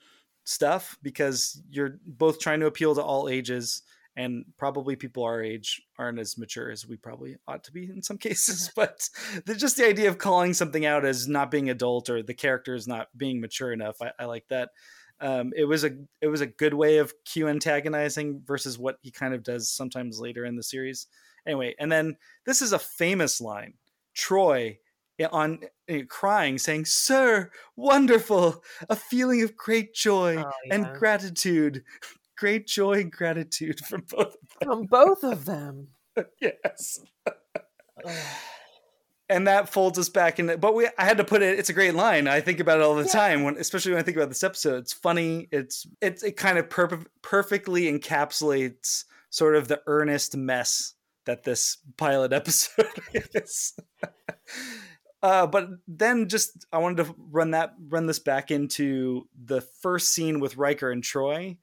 stuff because you're both trying to appeal to all ages and probably people our age aren't as mature as we probably ought to be in some <laughs> cases but the, just the idea of calling something out as not being adult or the character is not being mature enough i, I like that. Um, it was a it was a good way of q antagonizing versus what he kind of does sometimes later in the series. Anyway and then this is a famous line Troi on uh, crying saying sir wonderful! A feeling of great joy Oh, and gratitude. <laughs> Great joy and gratitude from both From both of them. <laughs> yes. And that folds us back in but we i had to put it it's a great line. I think about it all the Yeah. time when especially when i think about this episode. It's funny it's it's it kind of perp- perfectly encapsulates sort of the earnest mess that this pilot <laughs> episode is uh but then just i wanted to run that run this back into the first scene with Riker and Troi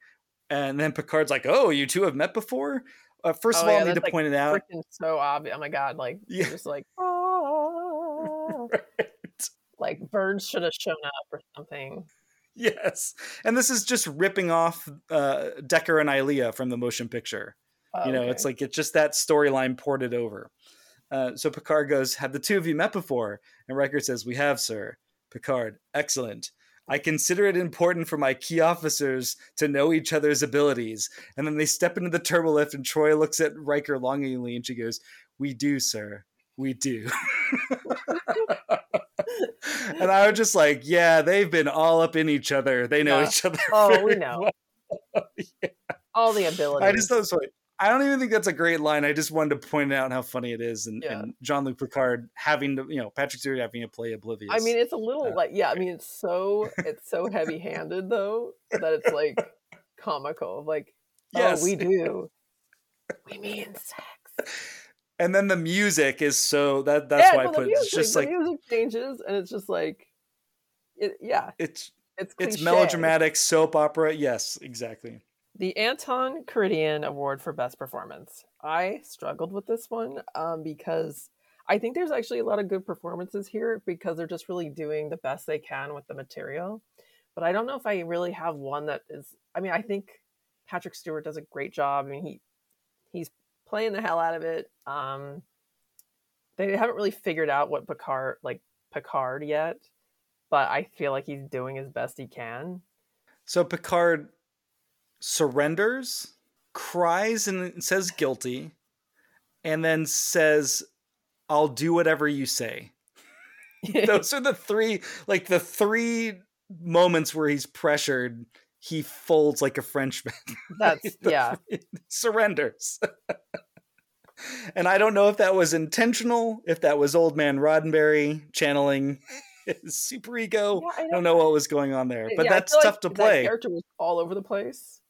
and then Picard's like oh you two have met before uh, first of Oh, all yeah, I need to like, point it out so obvious. Oh my god, like Yeah. you're just like <laughs> oh like birds should have shown up or something. Yes. And this is just ripping off uh, Decker and Ilia from the motion picture. Oh, you know, okay. it's like it's just that storyline ported over. Uh, so Picard goes, Have the two of you met before? And Riker says, We have, sir. Picard, excellent. I consider it important for my key officers to know each other's abilities. And then they step into the turbolift, and Troi looks at Riker longingly, and she goes, We do, sir. We do. <laughs> and I was just like, Yeah, they've been all up in each other. They know Yeah. each other. Oh, <laughs> we know. well. <laughs> all the abilities. I just thought it was funny. I don't even think that's a great line. I just wanted to point out how funny it is, and, Yeah. and Jean Luc Picard having to, you know, Patrick Stewart having to play oblivious. I mean, it's a little Uh, like yeah. I mean, it's so it's so <laughs> heavy handed though that it's like comical. Like Yes. oh, we do. <laughs> We mean sex. and then the music is so that that's yeah, why I put music, it's just the like music changes, and it's just like, it, yeah, it's it's it's melodramatic soap opera. Yes, exactly. The Anton Karidian Award for Best Performance. I struggled with this one um, because I think there's actually a lot of good performances here because they're just really doing the best they can with the material. But I don't know if I really have one that is. I mean, I think Patrick Stewart does a great job. I mean, he he's playing the hell out of it. Um, they haven't really figured out what Picard like Picard yet, but I feel like he's doing as best he can. So Picard surrenders, cries and says guilty, and then says, "I'll do whatever you say." <laughs> Those are the three, like the three moments where he's pressured. He folds like a Frenchman. <laughs> That's yeah. surrenders. <laughs> and I don't know if that was intentional, if that was old man Roddenberry channeling his super ego. Yeah, I I don't know what was going on there, but Yeah, that's tough like to play. character was all over the place.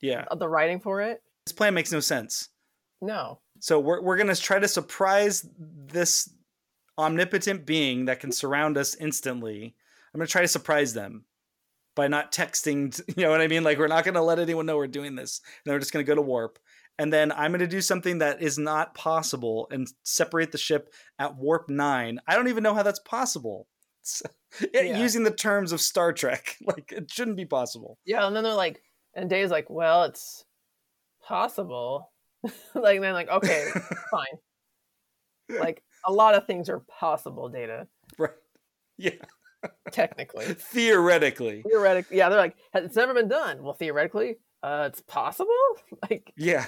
Yeah, The writing for it, this plan makes no sense. no. So we're we're gonna try to surprise this omnipotent being that can surround us instantly. I'm gonna try to surprise them by not texting. <laughs> You know what I mean? Like we're not gonna let anyone know we're doing this. And we're just gonna go to warp, and then I'm gonna do something that is not possible and separate the ship at warp nine. I don't even know how that's possible. <laughs> It's- Yeah. Using the terms of Star Trek, <laughs> like it shouldn't be possible. Yeah, and then they're like, and Data's like, well, it's possible. <laughs> like, then like, okay, <laughs> fine. Like, a lot of things are possible, Data, Right? Yeah. technically. <laughs> Theoretically. Theoretically, yeah, they're like, it's never been done. Well, theoretically, uh, it's possible. Like, Yeah.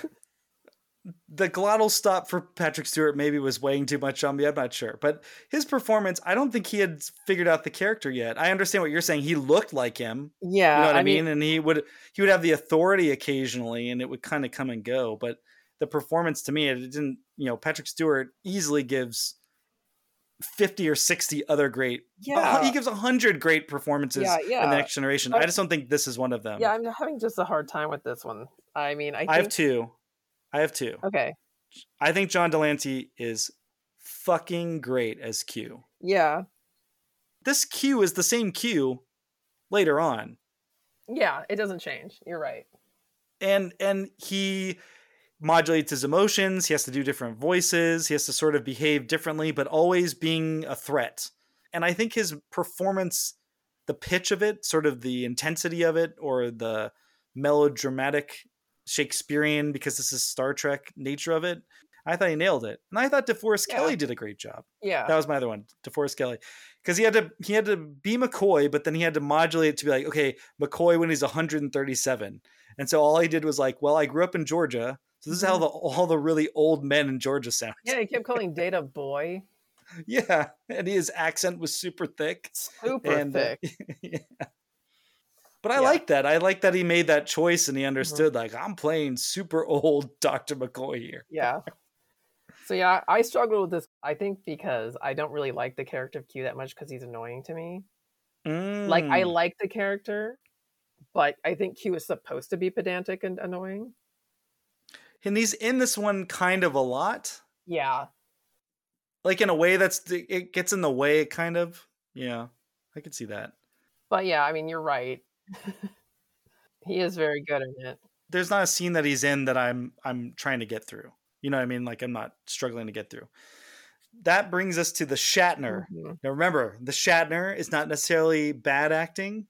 The glottal stop for Patrick Stewart maybe was weighing too much on me. I'm not sure. But his performance, I don't think he had figured out the character yet. I understand what you're saying. He looked like him. yeah, You know what I, mean? And he would he would have the authority occasionally and it would kind of come and go. But the performance to me, it didn't, you know, Patrick Stewart easily gives 50 or 60 other great oh, yeah, he gives 100 great performances Yeah, in the next generation. I just don't think this is one of them. yeah. I'm having just a hard time with this one. I mean, I think I have two. I have two. okay. I think John de Lancie is fucking great as Q. Yeah. This Q is the same Q later on. Yeah, it doesn't change. You're right. And and he modulates his emotions, he has to do different voices, he has to sort of behave differently but always being a threat. And I think his performance the pitch of it, sort of the intensity of it or the melodramatic Shakespearean because this is Star Trek nature of it. I thought he nailed it, and I thought DeForest Yeah. Kelley did a great job. Yeah. That was my other one, DeForest Kelley, because he had to he had to be McCoy, but then he had to modulate it to be like, okay, McCoy when he's 137, and so all he did was like, well, I grew up in Georgia, so this is how the all the really old men in Georgia sound. yeah, he kept calling <laughs> Data boy. Yeah, and his accent was super thick. Super And, uh, thick. <laughs> yeah. But I Yeah. like that. I like that he made that choice and he Mm-hmm. understood like I'm playing super old <laughs> Dr. McCoy here. yeah. So yeah, I struggle with this. I think because I don't really like the character of Q that much because he's annoying to me. Like I Mm. like the character, but I think Q is supposed to be pedantic and annoying. and he's in this one kind of a lot. Yeah. Like in a way that's it gets in the way kind of. Yeah. I could see that. But yeah, I mean, you're right. He is very good in it. There's not a scene that he's in that I'm I'm trying to get through. You know what I mean? Like I'm not struggling to get through. That brings us to the Shatner. Mhm. Now remember, the Shatner is not necessarily bad acting,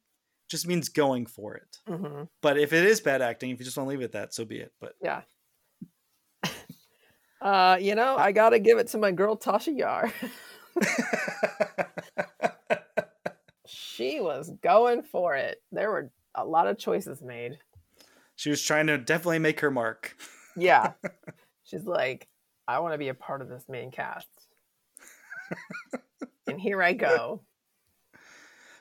just means going for it. Mhm. But if it is bad acting, if you just want to leave it at that, so be it. But Yeah. <laughs> Uh, you know, I gotta give it to my girl Tasha Yar. <laughs> <laughs> she was going for it. There were a lot of choices made. she was trying to definitely make her mark. <laughs> Yeah. She's like, I want to be a part of this main cast. <laughs> and here I go.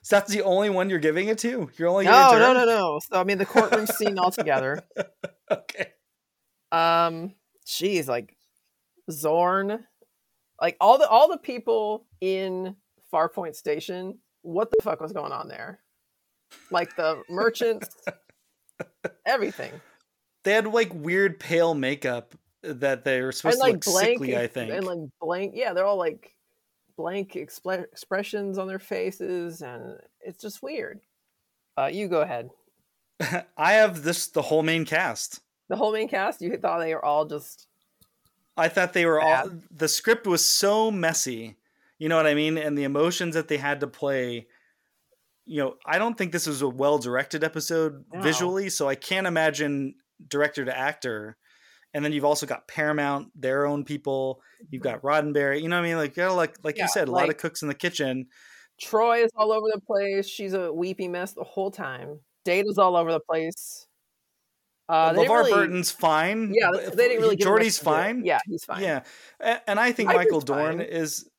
So that's the only one you're giving it to. You're only No, to no, no, no. So I mean the courtroom scene altogether. <laughs> Okay. Um, she's like Zorn, like all the all the people in Farpoint Station. What the fuck was going on there? Like the merchants, <laughs> everything, They had like weird pale makeup that they were supposed and to like look blank, sickly. I think. and like blank. Yeah, they're all like blank expl- expressions on their faces, and it's just weird. Uh, you go ahead. <laughs> I have this the whole main cast. The whole main cast. You thought they were all just I thought they were all the script was so messy. You know what I mean? And the emotions that they had to play. You know, I don't think this was a well directed episode No. visually, so I can't imagine director to actor. And then you've also got Paramount, their own people. You've got Roddenberry. You know what I mean? Like, like, like Yeah, you said, a lot of cooks in the kitchen. Troi is all over the place. She's a weepy mess the whole time. Data's all over the place. Uh, they LeVar really- Burton's fine. Yeah, they didn't really. Geordi's fine. Yeah, he's fine. Yeah, A- and I think Riker's Michael Dorn fine. is.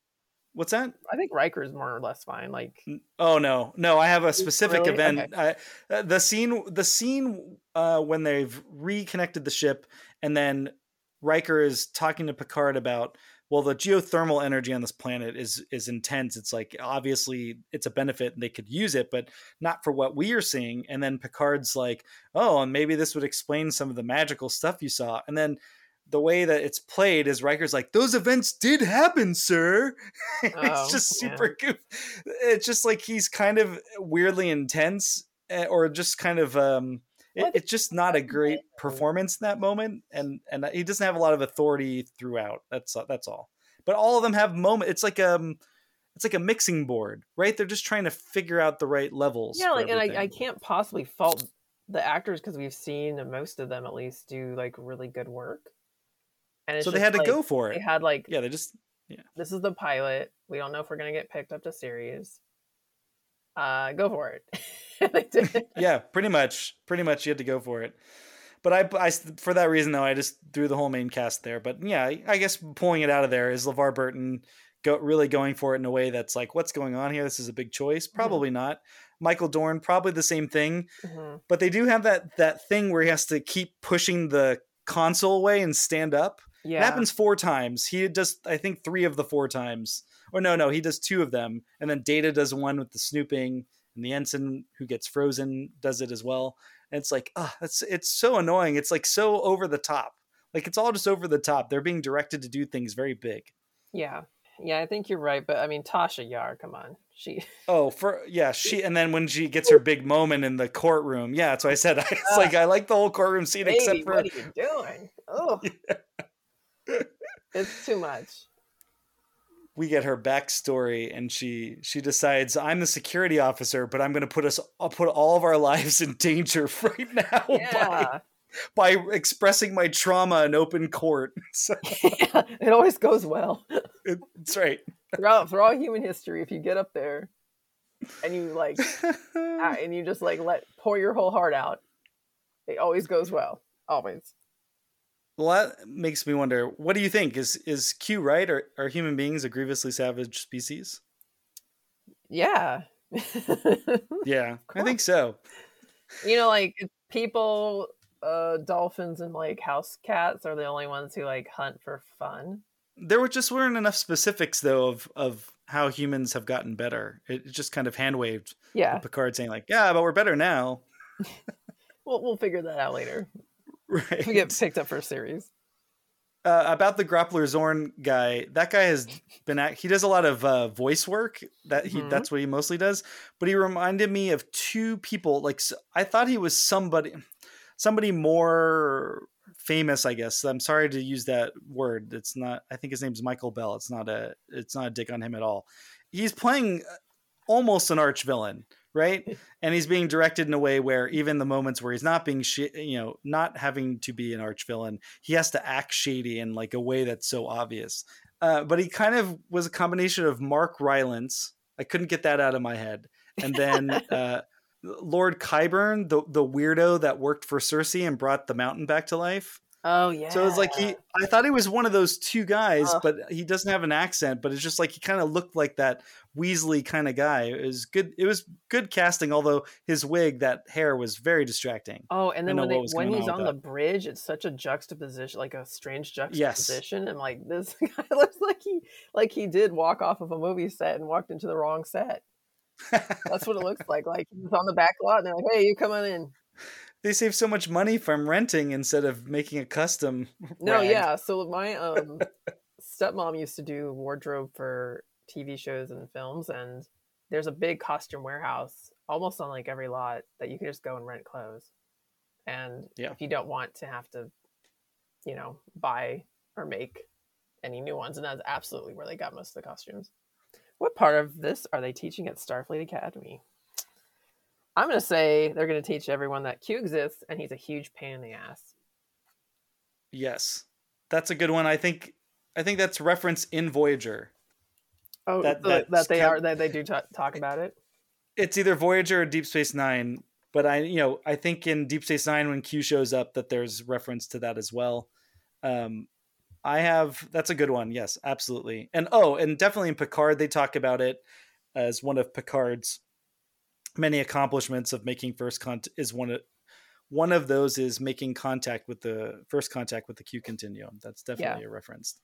What's that? I think Riker's more or less fine. Like, Oh no, no! I have a specific Really? event. I, uh, the scene, the scene uh, when they've reconnected the ship, and then Riker is talking to Picard about, well, the geothermal energy on this planet is is intense. It's like obviously it's a benefit and they could use it, but not for what we are seeing. And then Picard's like, oh, and maybe this would explain some of the magical stuff you saw. And then the way that it's played is Riker's like, those events did happen, sir. <laughs> Oh, it's just yeah. super goof. It's just like he's kind of weirdly intense, eh, or just kind of um. It, Well, I think it's just not a great performance in that moment, and and he doesn't have a lot of authority throughout. That's that's all. But all of them have moment. It's like um, it's like a mixing board, right? They're just trying to figure out the right levels. yeah, for like, and I, I can't possibly fault the actors because we've seen most of them at least do like really good work. And So they had to like, go for it. They had like, Yeah, they just yeah. this is the pilot. We don't know if we're gonna get picked up to series. Uh, go for it. <laughs> <laughs> yeah, pretty much, pretty much you had to go for it. But I, I, for that reason though, I just threw the whole main cast there. But yeah, I- guess pulling it out of there is LeVar Burton go really going for it in a way that's like, what's going on here? This is a big choice. Probably not. Michael Dorn, probably the same thing. Mhm. But they do have that that thing where he has to keep pushing the console away and stand up. Yeah. It happens four times. He does, I think, three of the four times. Or no, no, he does two of them, and then Data does one with the snooping, and the ensign who gets frozen does it as well. And it's like, ah, it's it's so annoying. It's like so over the top. Like it's all just over the top. They're being directed to do things very big. Yeah. Yeah, I think you're right. But I mean, Tasha Yar, come on. She. <laughs> Oh, for yeah, she and then when she gets her big moment in the courtroom, yeah, that's what I said. <laughs> It's Ah. like I like the whole courtroom scene Baby, except for what are you doing? Oh. <laughs> It's too much. we get her backstory and she she decides I'm the security officer, but I'm going to put us I'll put all of our <laughs> lives in danger <laughs> right now by, Yeah. by expressing my trauma in open court. <laughs> So it always goes well. it's right. Throughout throughout human history, if you get up there and you like and you just like let pour your whole heart out, it always goes well. Always. Well, that makes me wonder. What do you think? Is is Q right? Are are human beings a grievously savage species? Yeah. <laughs> Yeah, I think so. you know, like people, uh, dolphins and like house cats are the only ones who like hunt for fun. There were just weren't enough specifics though of of how humans have gotten better. It just kind of hand waved Yeah, Picard saying like, "Yeah, but we're better now." <laughs> we'll we'll figure that out later. Right. We get picked up for a series. uh, about the Groppler Zorn guy, that guy has been act- he does a lot of uh, voice work. That he Mhm. that's what he mostly does. But he reminded me of two people. Like I thought he was somebody, somebody more famous. I guess I'm sorry to use that word. It's not. I think his name's Michael Bell. It's not a. It's not a dick on him at all. He's playing uh, almost an arch villain, right? <laughs> and he's being directed in a way where even the moments where he's not being, sh- you know, not having to be an arch villain, he has to act shady in like a way that's so obvious. Uh, but he kind of was a combination of Mark Rylance. I couldn't get that out of my head, and then <laughs> uh, Lord Qyburn, the the weirdo that worked for Cersei and brought the mountain back to life. Oh yeah. So it's like he, I thought he was one of those two guys, Ugh. but he doesn't have an accent. But it's just like he kind of looked like that Weasley kind of guy. It was good. It was good casting, although his wig, that hair, was very distracting. Oh, and then when, they, when he's on on the bridge, it's such a juxtaposition, like a strange Yes. juxtaposition. And like this <laughs> guy looks like he like he did walk off of a movie set and walked into the wrong set. That's what it looks like. Like he's on the back lot and they're like, "Hey, you come on in." They save so much money from renting instead of making a custom. No, rag. yeah. So my um stepmom used to do wardrobe for TV shows and films, and there's a big costume warehouse almost on like every lot that you can just go and rent clothes. And Yeah. if you don't want to have to, you know, buy or make any new ones, and that's absolutely where they got most of the costumes. What part of this are they teaching at Starfleet Academy? I'm going to say they're going to teach everyone that Q exists and he's a huge pain in the ass. Yes, that's a good one. I think. I think that's reference in Voyager. Oh, That- that, that, they are that they do ta talk about it. it's either Voyager or Deep Space Nine. But I, you know, I think in Deep Space Nine when Q shows up, that there's reference to that as well. Um, I have that's a good one. Yes, absolutely. And oh, and definitely in Picard they talk about it as one of Picard's many accomplishments of making first contact. Is one of one of those is making contact with the first contact with the Q continuum. That's definitely a reference.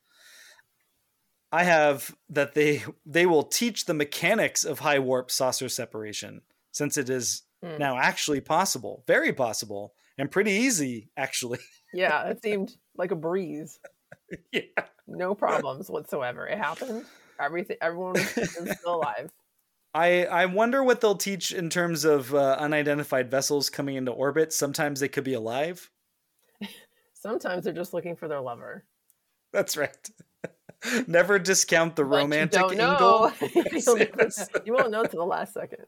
I have that they they will teach the mechanics of high warp saucer separation since it is Hmm. now actually possible, very possible, and pretty easy actually. Yeah, <laughs> it seemed like a breeze. <laughs> yeah. No problems whatsoever. It happened. Everything. Everyone is still alive. I I wonder what they'll teach in terms of uh, unidentified vessels coming into orbit. Sometimes they could be alive. <laughs> Sometimes they're just looking for their lover. That's right. <laughs> Never discount the But romantic you don't angle. know. <laughs> You'll never Yes. you won't know to the last second.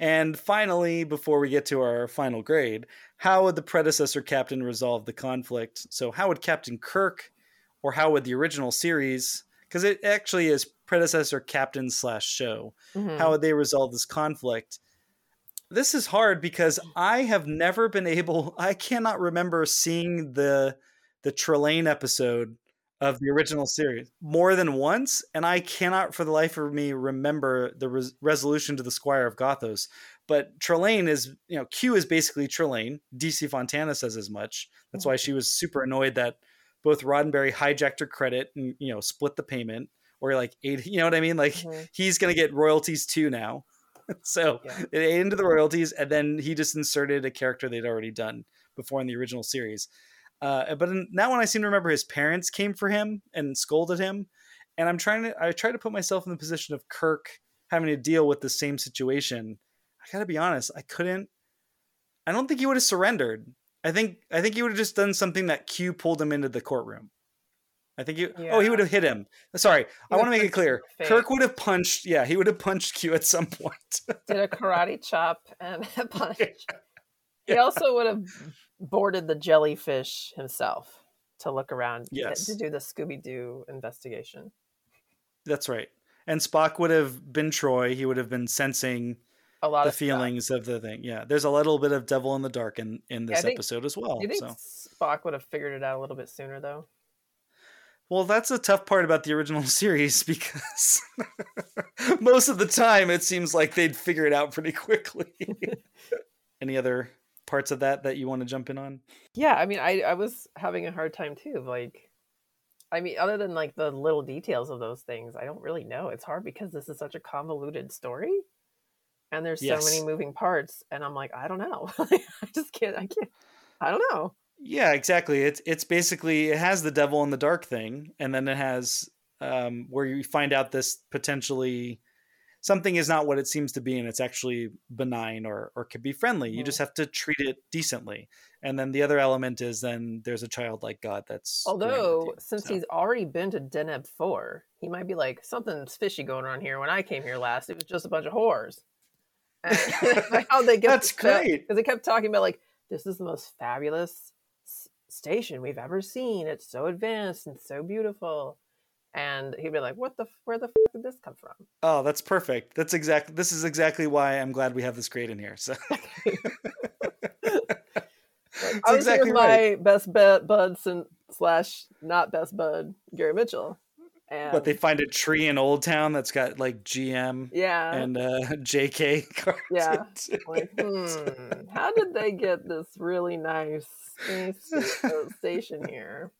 and finally, before we get to our final grade, how would the predecessor captain resolve the conflict? So, how would Captain Kirk, or how would the original series, because it actually is predecessor captain slash show, Mhm. how would they resolve this conflict? This is hard because I have never been able. I cannot remember seeing the the Trelane episode of the original series more than once, and I cannot for the life of me remember the res- resolution to the Squire of Gothos. But Trelane is, you know, Q is basically Trelane. DC Fontana says as much. That's why she was super annoyed that both Roddenberry hijacked her credit and you know split the payment, or like eight. You know what I mean? Like Mhm. he's gonna get royalties too now. <laughs> so Yeah. it ate into the royalties, and then he just inserted a character they'd already done. before in the original series. Uh, but in, now when I seem to remember his parents came for him and scolded him, and I'm trying to I try to put myself in the position of Kirk having to deal with the same situation. I gotta be honest, I couldn't. I don't think he would have surrendered. I think I think he would have just done something that Q pulled him into the courtroom. I think he. Oh, he would have hit him. Sorry, I want to make it clear. Kirk would have punched. Yeah, he would have punched Q at some point. <laughs> Did a karate chop and a punch. He also would have boarded the jellyfish himself to look around Yes. to do the Scooby Doo investigation. That's right. And Spock would have been Troi. He would have been sensing A lot the of stuff. feelings of the thing. Yeah, there's a little bit of devil in the dark in in Yeah, this think- episode as well. You think So, Spock would have figured it out a little bit sooner, though? well, that's a tough part about the original <laughs> series because <laughs> most of the time it seems like they'd figure it out pretty quickly. <laughs> Any other parts of that that you want to jump in on? Yeah, I mean, I I was having a hard time too. Like, I mean, other than like the little details of those things, I don't really know. It's hard because this is such a convoluted story, and there's so many moving parts, and I'm like, I don't know. <laughs> I just can't. I can't. I don't know. Yeah, exactly. It's it's basically it has the devil in the dark thing, and then it has um, where you find out this potentially something is not what it seems to be, and it's actually benign or or could be friendly. You just have to treat it decently. And then the other element is then there's a childlike God that's Although, you. since So- he's already been to Deneb four, he might be like something's fishy going on here. When I came here last, it was just a bunch of whores. <laughs> How they get That's uh, great. because they kept talking about like this is the most fabulous station we've ever seen. It's so advanced and so beautiful. And he'd be like, "What the? Where the f- did this come from?" oh, that's perfect. That's exactly this is exactly why I'm glad we have this grade in here. So <laughs> I was exactly here with right. my best bud, bud slash not best bud Gary Mitchell, and but they find a tree in Old Town that's got like GM yeah, and uh, <laughs> JK cards. Yeah. like, hmm, how did they get this really nice <laughs> station here?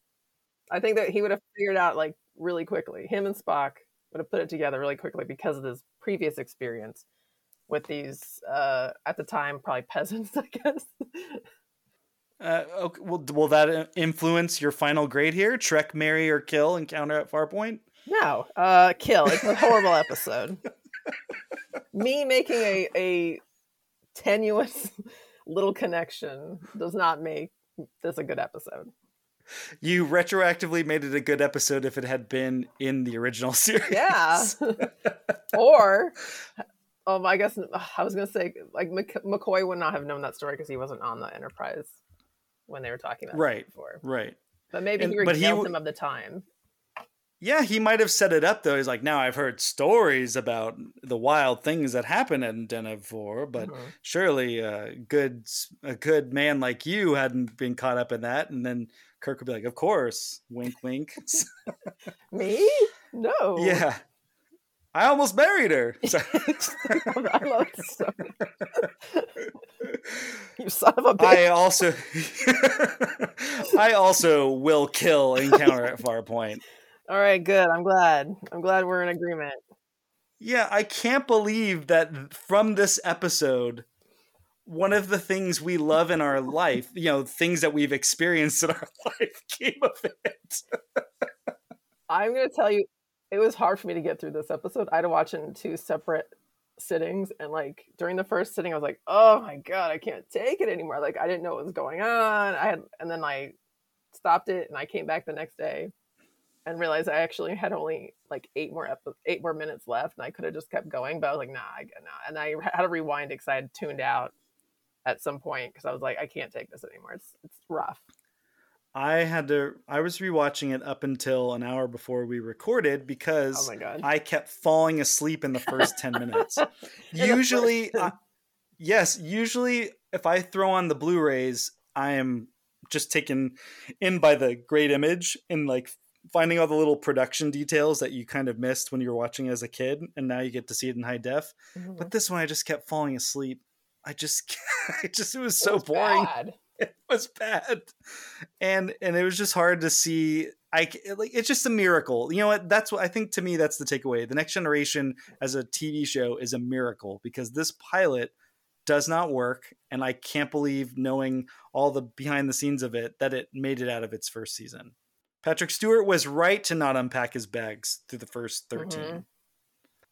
I think that he would have figured out like really quickly. Him and Spock would have put it together really quickly because of his previous experience with these, uh, at the time, probably <laughs> peasants, I guess. Uh, okay, will, will that uh, influence your final grade here? Trek, marry, or kill encounter at Farpoint? No, uh, kill. It's a horrible episode. Me making a, a tenuous little connection does not make this a good episode. You retroactively made it a good episode if it had been in the original <laughs> series. Yeah. or, um, I guess I was gonna say like Mc- McCoy would not have known that story because he wasn't on the Enterprise when they were talking about Right. before. right. But maybe And- he but he w- him of the time. Yeah, he might have set it up though. He's like, now I've heard stories about the wild things that happen in Deneb four, but Mhm. surely a good a good man like you hadn't been caught up in that. And then Kirk would be like, of course, wink, wink. <laughs> <laughs> Me? No. yeah, I almost married her. <laughs> I love this story. <laughs> you son of a bitch. I also <laughs> I also will kill encounter at Farpoint. All right, good. I'm glad. I'm glad we're in agreement. Yeah, I can't believe that from this episode one of the things we love in our life, you know, things that we've experienced in our life came of it. I'm going to tell you, it was hard for me to get through this episode. I had to watch it in two separate sittings. And like during the first sitting, I was like, oh my God, I can't take it anymore. Like I didn't know what was going on. I had, and then I stopped it and I came back the next day and realized I actually had only like eight more epi- eight more minutes left, and I could have just kept going. But I was like, nah, I nah. And I had to rewind because I had tuned out at some point because I was like, I can't take this anymore. It's it's rough. I had to I was rewatching it up until an hour before we recorded because Oh. I kept falling asleep in the first 10 <laughs> minutes. usually I- yes, usually if I throw on the Blu-rays, I am just taken in by the great image and like finding all the little production details that you kind of missed when you were watching as a kid and now you get to see it in high def. Mhm. But this one I just kept falling asleep. I just <laughs> I just it was so It was boring bad. <laughs> it was bad and and it was just hard to see i like it's just a miracle you know what that's what i think to me that's the takeaway the next generation as a tv show is a miracle because this pilot does not work, and I can't believe knowing all the behind the scenes of it that it made it out of its first season. Patrick Stewart was right to not unpack his bags through the first 13. Mhm.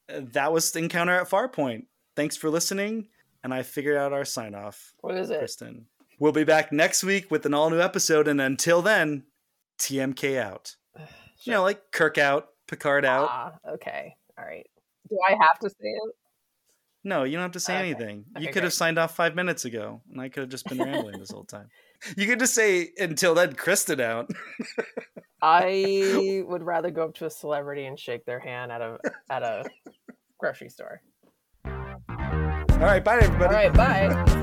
Uh, That was the Encounter at Farpoint. Thanks for listening, and I figured out our sign off. What is it? Kristen. We'll be back next week with an all new episode, and until then, TMK out. <sighs> You know, like Kirk out, Picard out. Ah, okay. All right. Do I have to say it? No, you don't have to say Okay. anything. You Okay, could have signed off five minutes ago, and I could have just been <laughs> rambling this whole time. You could just say until then, Kristen out. <laughs> I would rather go up to a celebrity and shake their hand at a at a grocery store. All right, bye everybody. All right, bye. <laughs>